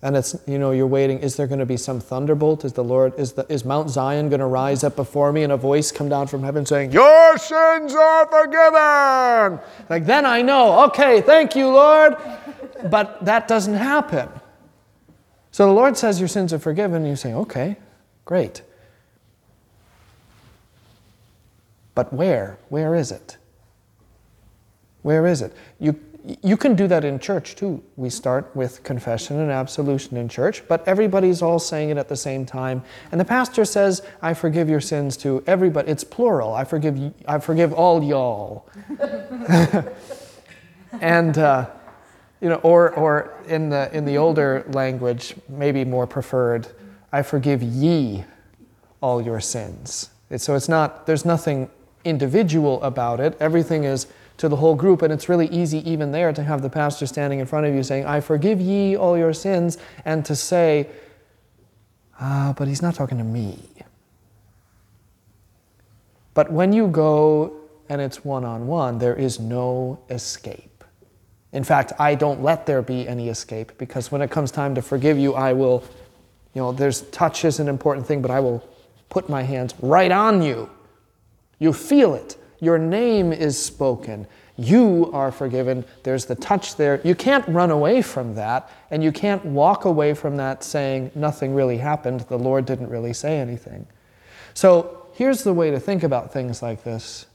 A: And it's, you know, you're waiting, is there going to be some thunderbolt? Is the Lord, is, the, is Mount Zion going to rise up before me and a voice come down from heaven saying, Your sins are forgiven? Like, then I know, okay, thank you, Lord. But that doesn't happen. So the Lord says your sins are forgiven, and you say, okay, great. But where? Where is it? Where is it? You, you can do that in church too. We start with confession and absolution in church, but everybody's all saying it at the same time. And the pastor says, I forgive your sins to everybody. It's plural. I forgive, I forgive all y'all. and, uh, you know, or, or in, the, in the older language, maybe more preferred, I forgive ye all your sins. So it's not, there's nothing individual about it. Everything is to the whole group, and it's really easy even there to have the pastor standing in front of you saying, I forgive ye all your sins, and to say, ah, but he's not talking to me. But when you go and it's one on one, there is no escape. In fact, I don't let there be any escape because when it comes time to forgive you, I will, you know, there's touch is an important thing, but I will put my hands right on you. You feel it. Your name is spoken. You are forgiven. There's the touch there. You can't run away from that, and you can't walk away from that saying nothing really happened. The Lord didn't really say anything. So here's the way to think about things like this.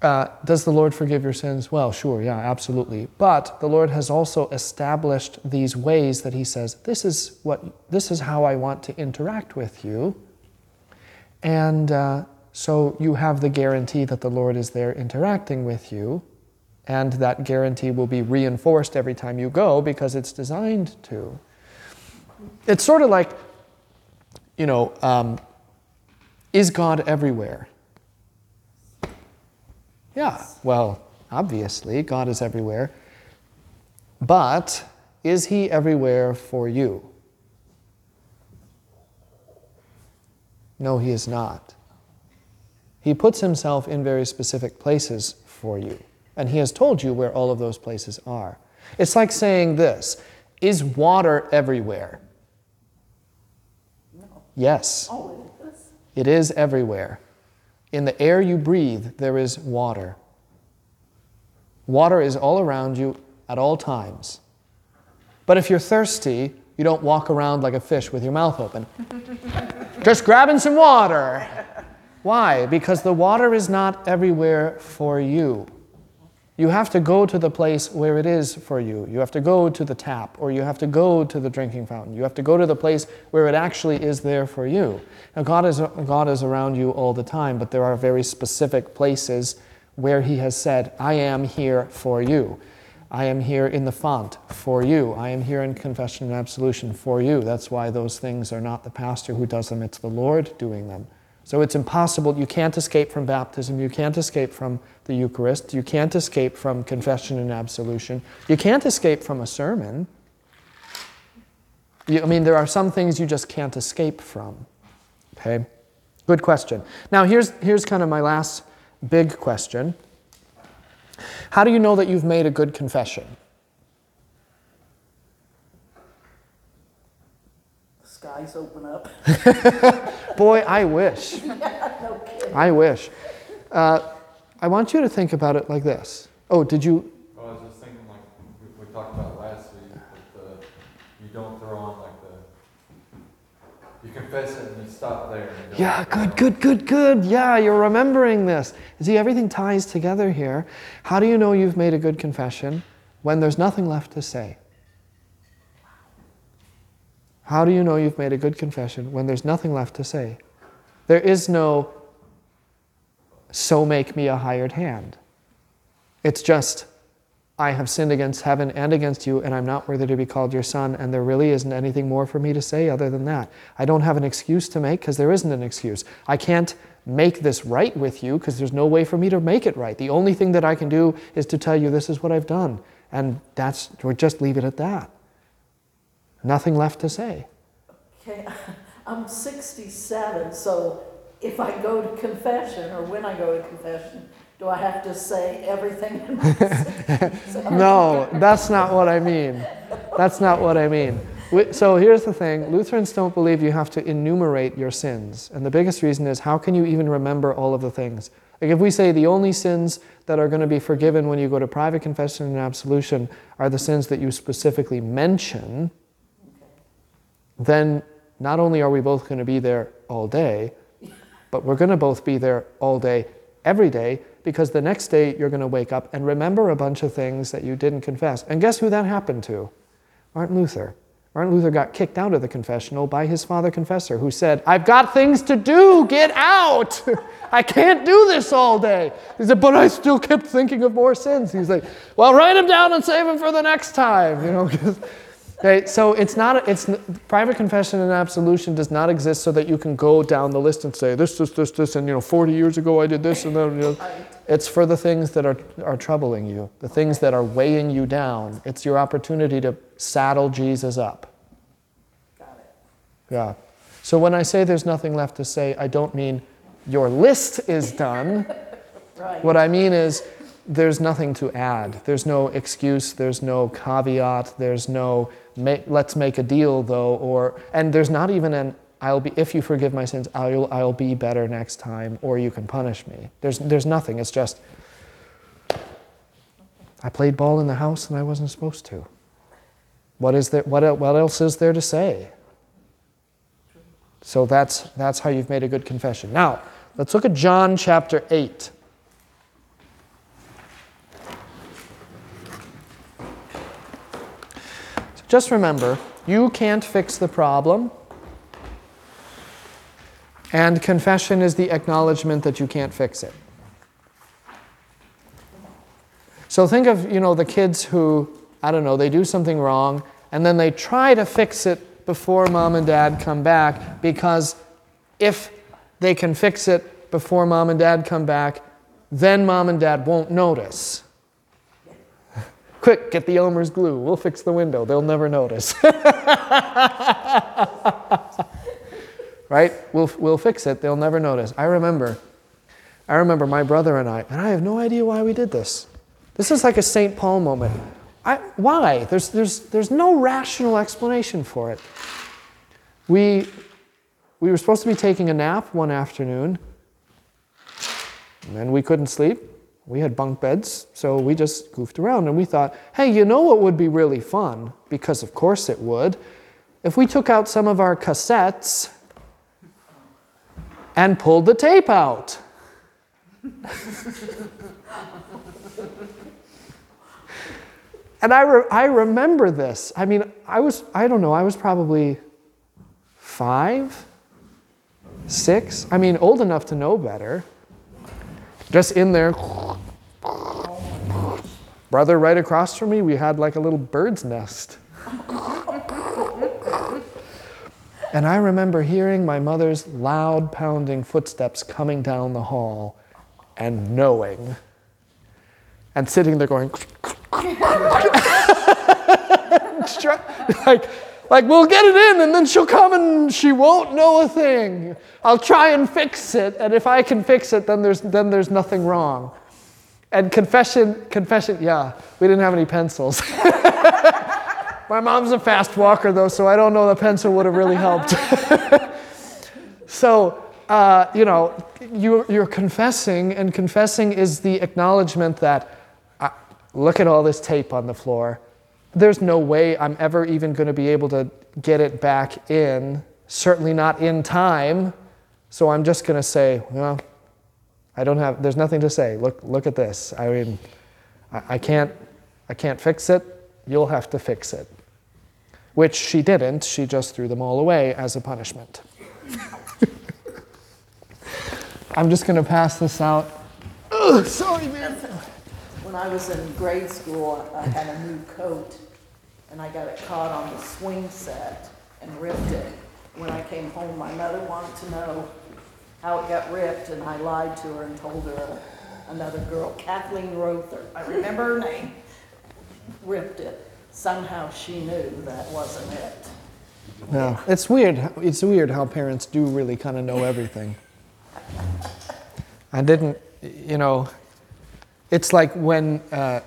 A: Uh, does the Lord forgive your sins? Well, sure, yeah, absolutely. But the Lord has also established these ways that He says, "This is what, this is how I want to interact with you," and uh, so you have the guarantee that the Lord is there interacting with you, and that guarantee will be reinforced every time you go because it's designed to. It's sort of like, you know, um, is God everywhere? Yeah, well, obviously, God is everywhere. But is He everywhere for you? No, He is not. He puts Himself in very specific places for you, and He has told you where all of those places are. It's like saying this Is water everywhere?
C: No.
A: Yes,
C: Oh, it is?
A: it is everywhere. In the air you breathe, there is water. Water is all around you at all times. But if you're thirsty, you don't walk around like a fish with your mouth open. Just grabbing some water. Why? Because the water is not everywhere for you. You have to go to the place where it is for you. You have to go to the tap, or you have to go to the drinking fountain. You have to go to the place where it actually is there for you. Now, God is, God is around you all the time, but there are very specific places where He has said, I am here for you. I am here in the font for you. I am here in confession and absolution for you. That's why those things are not the pastor who does them, it's the Lord doing them. So it's impossible. You can't escape from baptism. You can't escape from the Eucharist. You can't escape from confession and absolution. You can't escape from a sermon. You, I mean, there are some things you just can't escape from. Okay? Good question. Now, here's, here's kind of my last big question How do you know that you've made a good confession?
C: The skies open up.
A: Boy, I wish.
C: No kidding.
A: I wish. Uh, I want you to think about it like this. Oh, did you?
E: Well, I was just thinking, like, we, we talked about last week, that the, you don't throw on like the, you confess it and you stop there. And you
A: Yeah, good, good, good, good. Yeah, you're remembering this. See, everything ties together here. How do you know you've made a good confession when there's nothing left to say? How do you know you've made a good confession when there's nothing left to say? There is no, so make me a hired hand. It's just, I have sinned against heaven and against you, and I'm not worthy to be called your son, and there really isn't anything more for me to say other than that. I don't have an excuse to make because there isn't an excuse. I can't make this right with you because there's no way for me to make it right. The only thing that I can do is to tell you this is what I've done, and that's, or just leave it at that. Nothing left to say.
C: Okay, I'm 67, so if I go to confession, or when I go to confession, do I have to say everything in my 67?
A: No, that's not what I mean. That's not what I mean. So here's the thing Lutherans don't believe you have to enumerate your sins. And the biggest reason is how can you even remember all of the things? Like if we say the only sins that are going to be forgiven when you go to private confession and absolution are the sins that you specifically mention, then not only are we both going to be there all day, but we're going to both be there all day, every day, because the next day you're going to wake up and remember a bunch of things that you didn't confess. And guess who that happened to? Martin Luther. Martin Luther got kicked out of the confessional by his father confessor, who said, I've got things to do, get out! I can't do this all day. He said, but I still kept thinking of more sins. He's like, well, write them down and save them for the next time, you know. Okay, so it's not, it's, private confession and absolution does not exist so that you can go down the list and say, this, this, this, this, and you know, 40 years ago I did this, and then, you know. It's for the things that are, are troubling you, the things that are weighing you down. It's your opportunity to saddle Jesus up.
C: Got it.
A: Yeah. So when I say there's nothing left to say, I don't mean your list is done.
C: Right.
A: What I mean is there's nothing to add. There's no excuse, there's no caveat, there's no ma- let's make a deal though or and there's not even an I'll be if you forgive my sins, I'll I'll be better next time or you can punish me. There's there's nothing. It's just I played ball in the house and I wasn't supposed to. What, is there, what, what else is there to say? So that's, that's how you've made a good confession. Now, let's look at John chapter 8. So just remember, you can't fix the problem. And confession is the acknowledgement that you can't fix it. So think of, you know, the kids who, I don't know, they do something wrong and then they try to fix it before mom and dad come back because if they can fix it before mom and dad come back, then mom and dad won't notice. Quick, get the Elmer's glue. We'll fix the window. They'll never notice. right? We'll, we'll fix it. They'll never notice. I remember, I remember my brother and I, and I have no idea why we did this. This is like a St. Paul moment. I, why? There's, there's, there's no rational explanation for it. We, we were supposed to be taking a nap one afternoon, and we couldn't sleep. We had bunk beds, so we just goofed around and we thought, hey, you know what would be really fun? Because of course it would. If we took out some of our cassettes and pulled the tape out. and I, re- I remember this. I mean, I was, I don't know, I was probably five, six. I mean, old enough to know better. Just in there. Brother right across from me, we had like a little bird's nest. And I remember hearing my mother's loud pounding footsteps coming down the hall and knowing. And sitting there going, like, like, we'll get it in and then she'll come and she won't know a thing. I'll try and fix it, and if I can fix it, then there's, then there's nothing wrong. And confession, confession, yeah, we didn't have any pencils. My mom's a fast walker, though, so I don't know the pencil would have really helped. so, uh, you know, you, you're confessing, and confessing is the acknowledgement that, uh, look at all this tape on the floor. There's no way I'm ever even going to be able to get it back in, certainly not in time. So I'm just going to say, well, I don't have, there's nothing to say. Look, look at this. I mean, I, I can't, I can't fix it. You'll have to fix it. Which she didn't. She just threw them all away as a punishment. I'm just going to pass this out. Ugh, sorry, man.
C: When I was in grade school, I had a new coat, and I got it caught on the swing set and ripped it. When I came home, my mother wanted to know how it got ripped, and I lied to her and told her another girl, Kathleen Rother, I remember her name, ripped it. Somehow she knew that wasn't it.
A: No, it's weird. It's weird how parents do really kind of know everything. I didn't, you know, it's like when uh,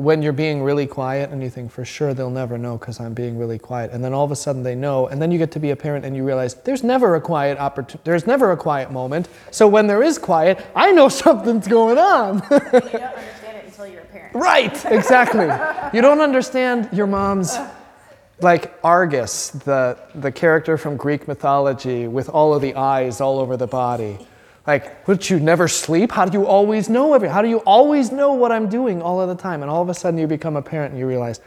A: when you're being really quiet and you think for sure they'll never know because I'm being really quiet, and then all of a sudden they know, and then you get to be a parent and you realize there's never a quiet opportunity. There's never a quiet moment. So when there is quiet, I know something's going on.
D: You don't understand it until you're a parent.
A: Right, exactly. you don't understand your mom's like Argus, the the character from Greek mythology with all of the eyes all over the body. Like, would you never sleep? How do you always know every how do you always know what I'm doing all of the time? And all of a sudden you become a parent and you realize,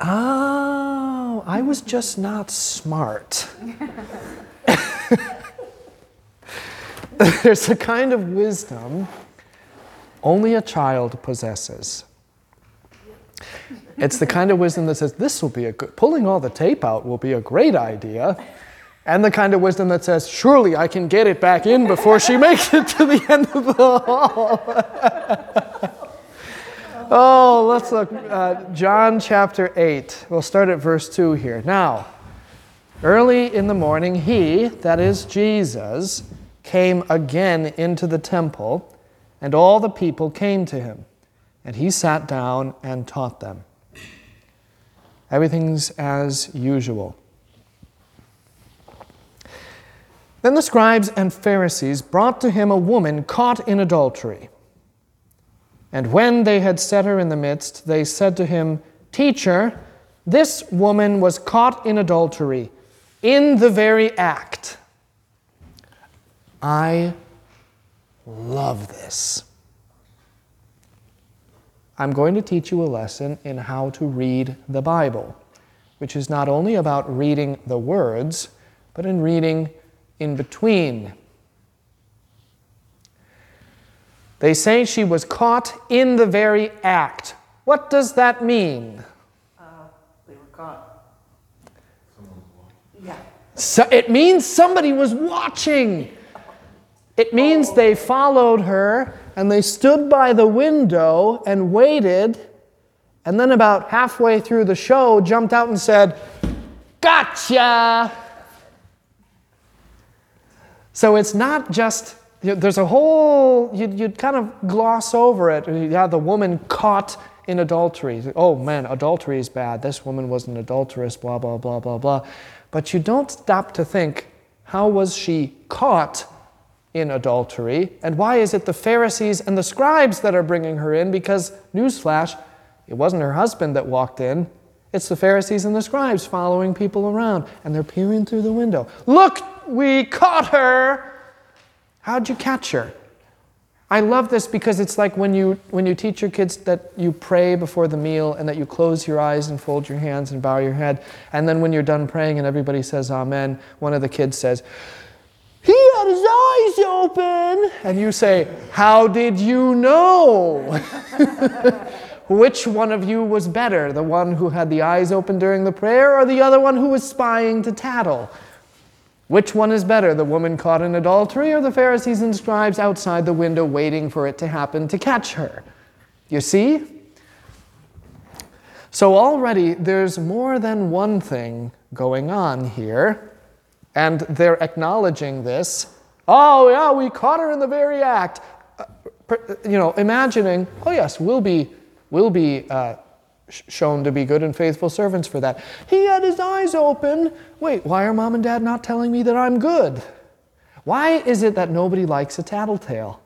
A: oh, I was just not smart. There's a kind of wisdom only a child possesses. It's the kind of wisdom that says, this will be a good, pulling all the tape out will be a great idea. And the kind of wisdom that says, surely I can get it back in before she makes it to the end of the hall. oh, let's look. Uh, John chapter 8. We'll start at verse 2 here. Now, early in the morning, he, that is Jesus, came again into the temple, and all the people came to him. And he sat down and taught them. Everything's as usual. Then the scribes and Pharisees brought to him a woman caught in adultery. And when they had set her in the midst, they said to him, Teacher, this woman was caught in adultery, in the very act. I love this. I'm going to teach you a lesson in how to read the Bible, which is not only about reading the words, but in reading in between. They say she was caught in the very act. What does that mean?
C: Uh, They were caught. Yeah.
A: So it means somebody was watching. It means they followed her and they stood by the window and waited, and then about halfway through the show, jumped out and said, Gotcha! So it's not just, there's a whole, you'd, you'd kind of gloss over it. Yeah, the woman caught in adultery. Oh man, adultery is bad. This woman was an adulteress, blah, blah, blah, blah, blah. But you don't stop to think, how was she caught in adultery? And why is it the Pharisees and the scribes that are bringing her in? Because, newsflash, it wasn't her husband that walked in. It's the Pharisees and the scribes following people around, and they're peering through the window. Look, we caught her! How'd you catch her? I love this because it's like when you, when you teach your kids that you pray before the meal and that you close your eyes and fold your hands and bow your head. And then when you're done praying and everybody says Amen, one of the kids says, He had his eyes open. And you say, How did you know? Which one of you was better? The one who had the eyes open during the prayer or the other one who was spying to tattle? Which one is better, the woman caught in adultery or the Pharisees and scribes outside the window waiting for it to happen to catch her? You see? So already there's more than one thing going on here, and they're acknowledging this. Oh, yeah, we caught her in the very act. Uh, you know, imagining, oh, yes, we'll be, we'll be uh, shown to be good and faithful servants for that. He had his eyes open. Wait, why are mom and dad not telling me that I'm good? Why is it that nobody likes a tattletale?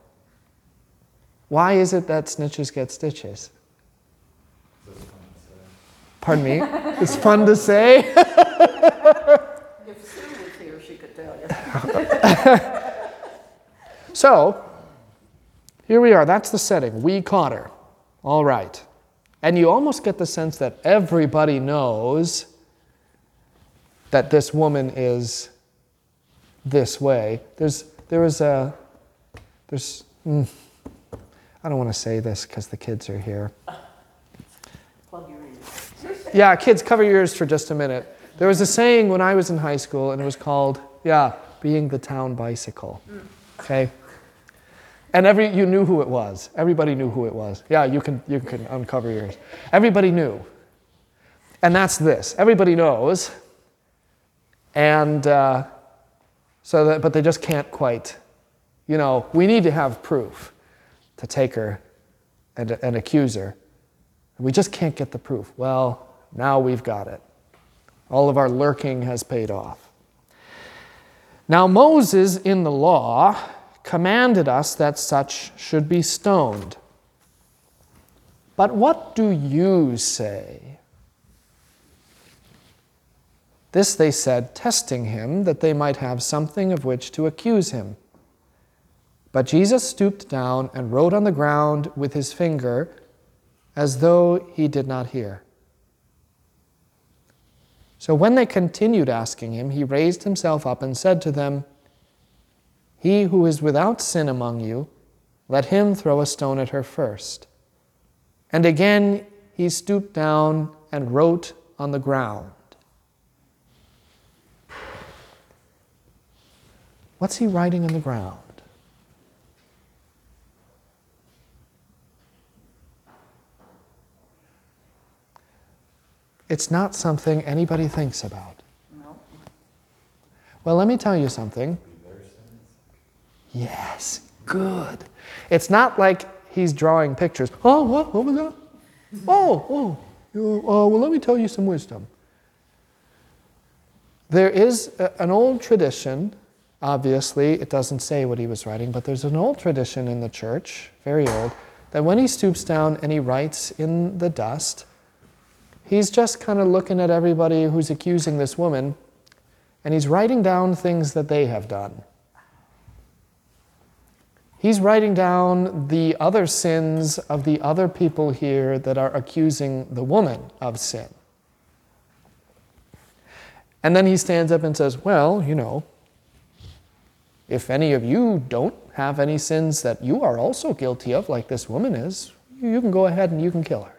A: Why is it that snitches get stitches? Pardon me? It's fun to say.
C: If Sue was here, she could tell you.
A: So, here we are. That's the setting. We caught her. All right. And you almost get the sense that everybody knows that this woman is this way. There's, there is a, there's, mm, I don't want to say this because the kids are here.
C: Plug your ears.
A: Yeah, kids, cover your ears for just a minute. There was a saying when I was in high school, and it was called, yeah, being the town bicycle. Okay? And every, you knew who it was. Everybody knew who it was. Yeah, you can, you can uncover yours. Everybody knew. And that's this. Everybody knows. And uh, so that, but they just can't quite, you know, we need to have proof to take her and, and accuse her. We just can't get the proof. Well, now we've got it. All of our lurking has paid off. Now, Moses in the law commanded us that such should be stoned. But what do you say? This they said, testing him, that they might have something of which to accuse him. But Jesus stooped down and wrote on the ground with his finger as though he did not hear. So when they continued asking him, he raised himself up and said to them, He who is without sin among you, let him throw a stone at her first. And again he stooped down and wrote on the ground. What's he writing on the ground? It's not something anybody thinks about.
C: No.
A: Well, let me tell you something. Yes, good. It's not like he's drawing pictures. Oh, what? What was that? Oh, oh. uh, well, let me tell you some wisdom. There is a- an old tradition, obviously, it doesn't say what he was writing, but there's an old tradition in the church, very old, that when he stoops down and he writes in the dust, he's just kind of looking at everybody who's accusing this woman and he's writing down things that they have done. He's writing down the other sins of the other people here that are accusing the woman of sin. And then he stands up and says, Well, you know, if any of you don't have any sins that you are also guilty of, like this woman is, you can go ahead and you can kill her.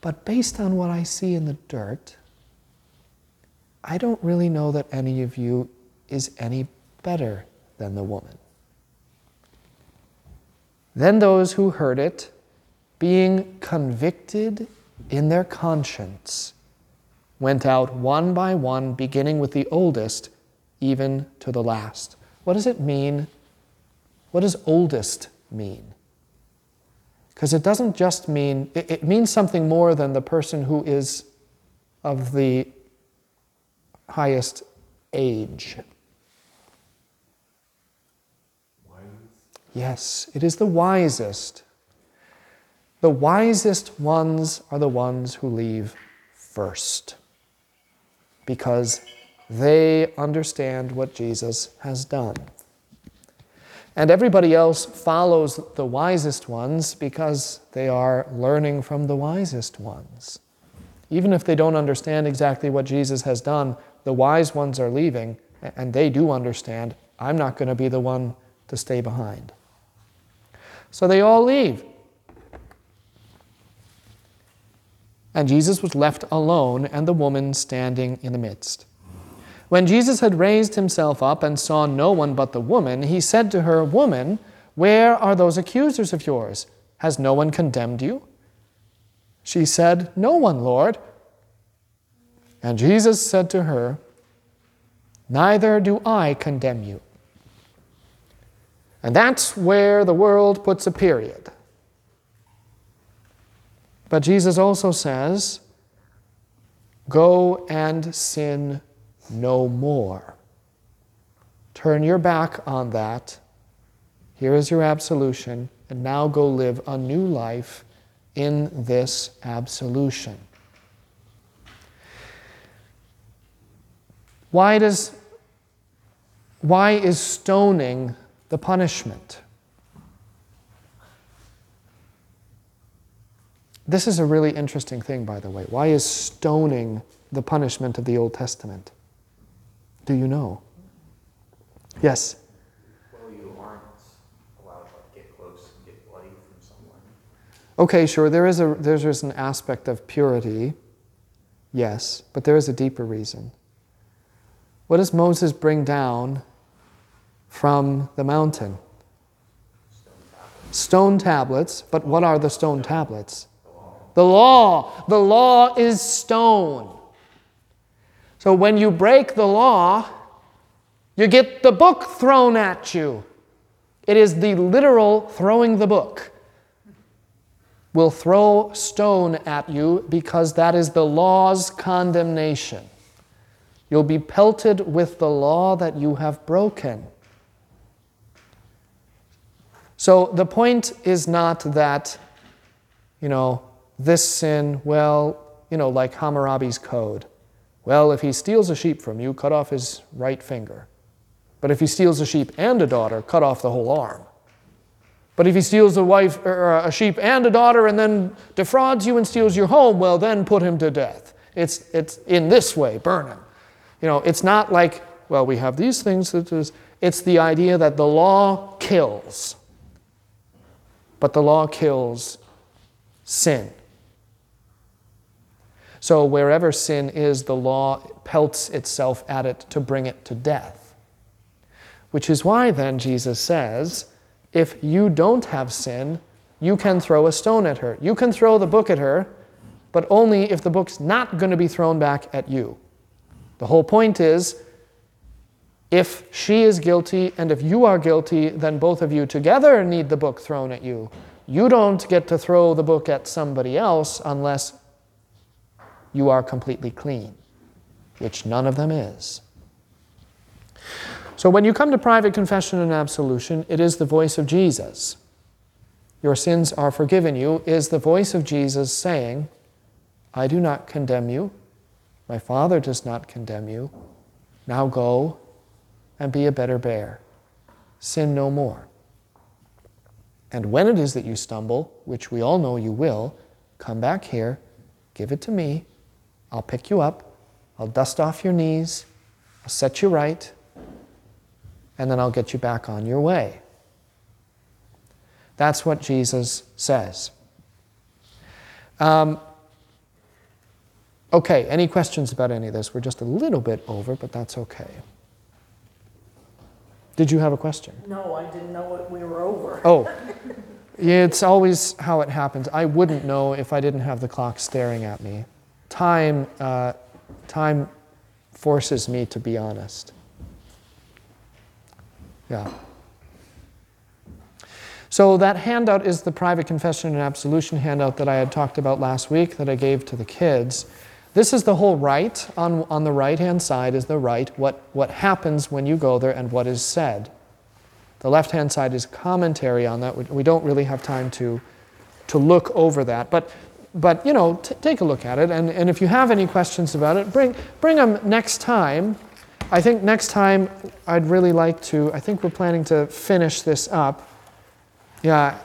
A: But based on what I see in the dirt, I don't really know that any of you is any better than the woman. Then those who heard it, being convicted in their conscience, went out one by one, beginning with the oldest, even to the last. What does it mean? What does oldest mean? Because it doesn't just mean, it, it, means something more than the person who is of the highest age. Yes, it is the wisest. The wisest ones are the ones who leave first because they understand what Jesus has done. And everybody else follows the wisest ones because they are learning from the wisest ones. Even if they don't understand exactly what Jesus has done, the wise ones are leaving, and they do understand I'm not going to be the one to stay behind. So they all leave. And Jesus was left alone, and the woman standing in the midst. When Jesus had raised himself up and saw no one but the woman, he said to her, Woman, where are those accusers of yours? Has no one condemned you? She said, No one, Lord. And Jesus said to her, Neither do I condemn you. And that's where the world puts a period. But Jesus also says, Go and sin no more. Turn your back on that. Here is your absolution, and now go live a new life in this absolution. Why does why is stoning the punishment? This is a really interesting thing, by the way. Why is stoning the punishment of the Old Testament? Do you know? Yes?
B: Well, you aren't allowed to like, get close and get bloody from someone.
A: Okay, sure. There is a there's, there's an aspect of purity, yes, but there is a deeper reason. What does Moses bring down from the mountain? Stone tablets, but what are the stone tablets? The law. The law is stone. So when you break the law, you get the book thrown at you. It is the literal throwing the book. Will throw stone at you because that is the law's condemnation. You'll be pelted with the law that you have broken. So the point is not that, you know, this sin, well, you know, like Hammurabi's code. Well, if he steals a sheep from you, cut off his right finger. But if he steals a sheep and a daughter, cut off the whole arm. But if he steals a wife or a sheep and a daughter and then defrauds you and steals your home, well, then put him to death. It's, it's in this way, burn him. You know, it's not like, well, we have these things. That is, it's the idea that the law kills. But the law kills sin. So wherever sin is, the law pelts itself at it to bring it to death. Which is why then Jesus says, if you don't have sin, you can throw a stone at her. You can throw the book at her, but only if the book's not going to be thrown back at you. The whole point is if she is guilty and if you are guilty, then both of you together need the book thrown at you. You don't get to throw the book at somebody else unless you are completely clean, which none of them is. So when you come to private confession and absolution, it is the voice of Jesus. Your sins are forgiven you, is the voice of Jesus saying, I do not condemn you. My Father does not condemn you. Now go and be a better bear. Sin no more. And when it is that you stumble, which we all know you will, come back here, give it to me. I'll pick you up. I'll dust off your knees. I'll set you right. And then I'll get you back on your way. That's what Jesus says. Um, okay, any questions about any of this? We're just a little bit over, but that's okay. Did you have a question?
C: No, I didn't know it, we were over.
A: Oh, it's always how it happens. I wouldn't know if I didn't have the clock staring at me. Time, uh, time forces me to be honest. Yeah. So that handout is the private confession and absolution handout that I had talked about last week that I gave to the kids. This is the whole rite. On, on the right hand side is the right, what, what happens when you go there and what is said. The left hand side is commentary on that. We, we don't really have time to, to look over that. But, but you know, t- take a look at it. And, and if you have any questions about it, bring, bring them next time. I think next time I'd really like to, I think we're planning to finish this up. Yeah,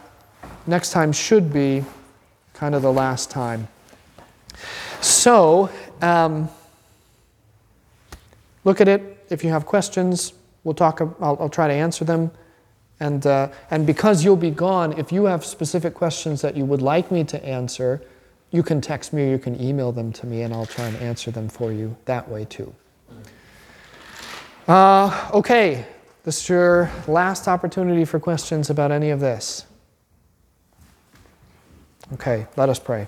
A: next time should be kind of the last time. So, um, look at it. If you have questions, we'll talk. I'll, I'll try to answer them. And, uh, and because you'll be gone, if you have specific questions that you would like me to answer, you can text me or you can email them to me, and I'll try and answer them for you that way too. Uh, okay, this is your last opportunity for questions about any of this. Okay, let us pray.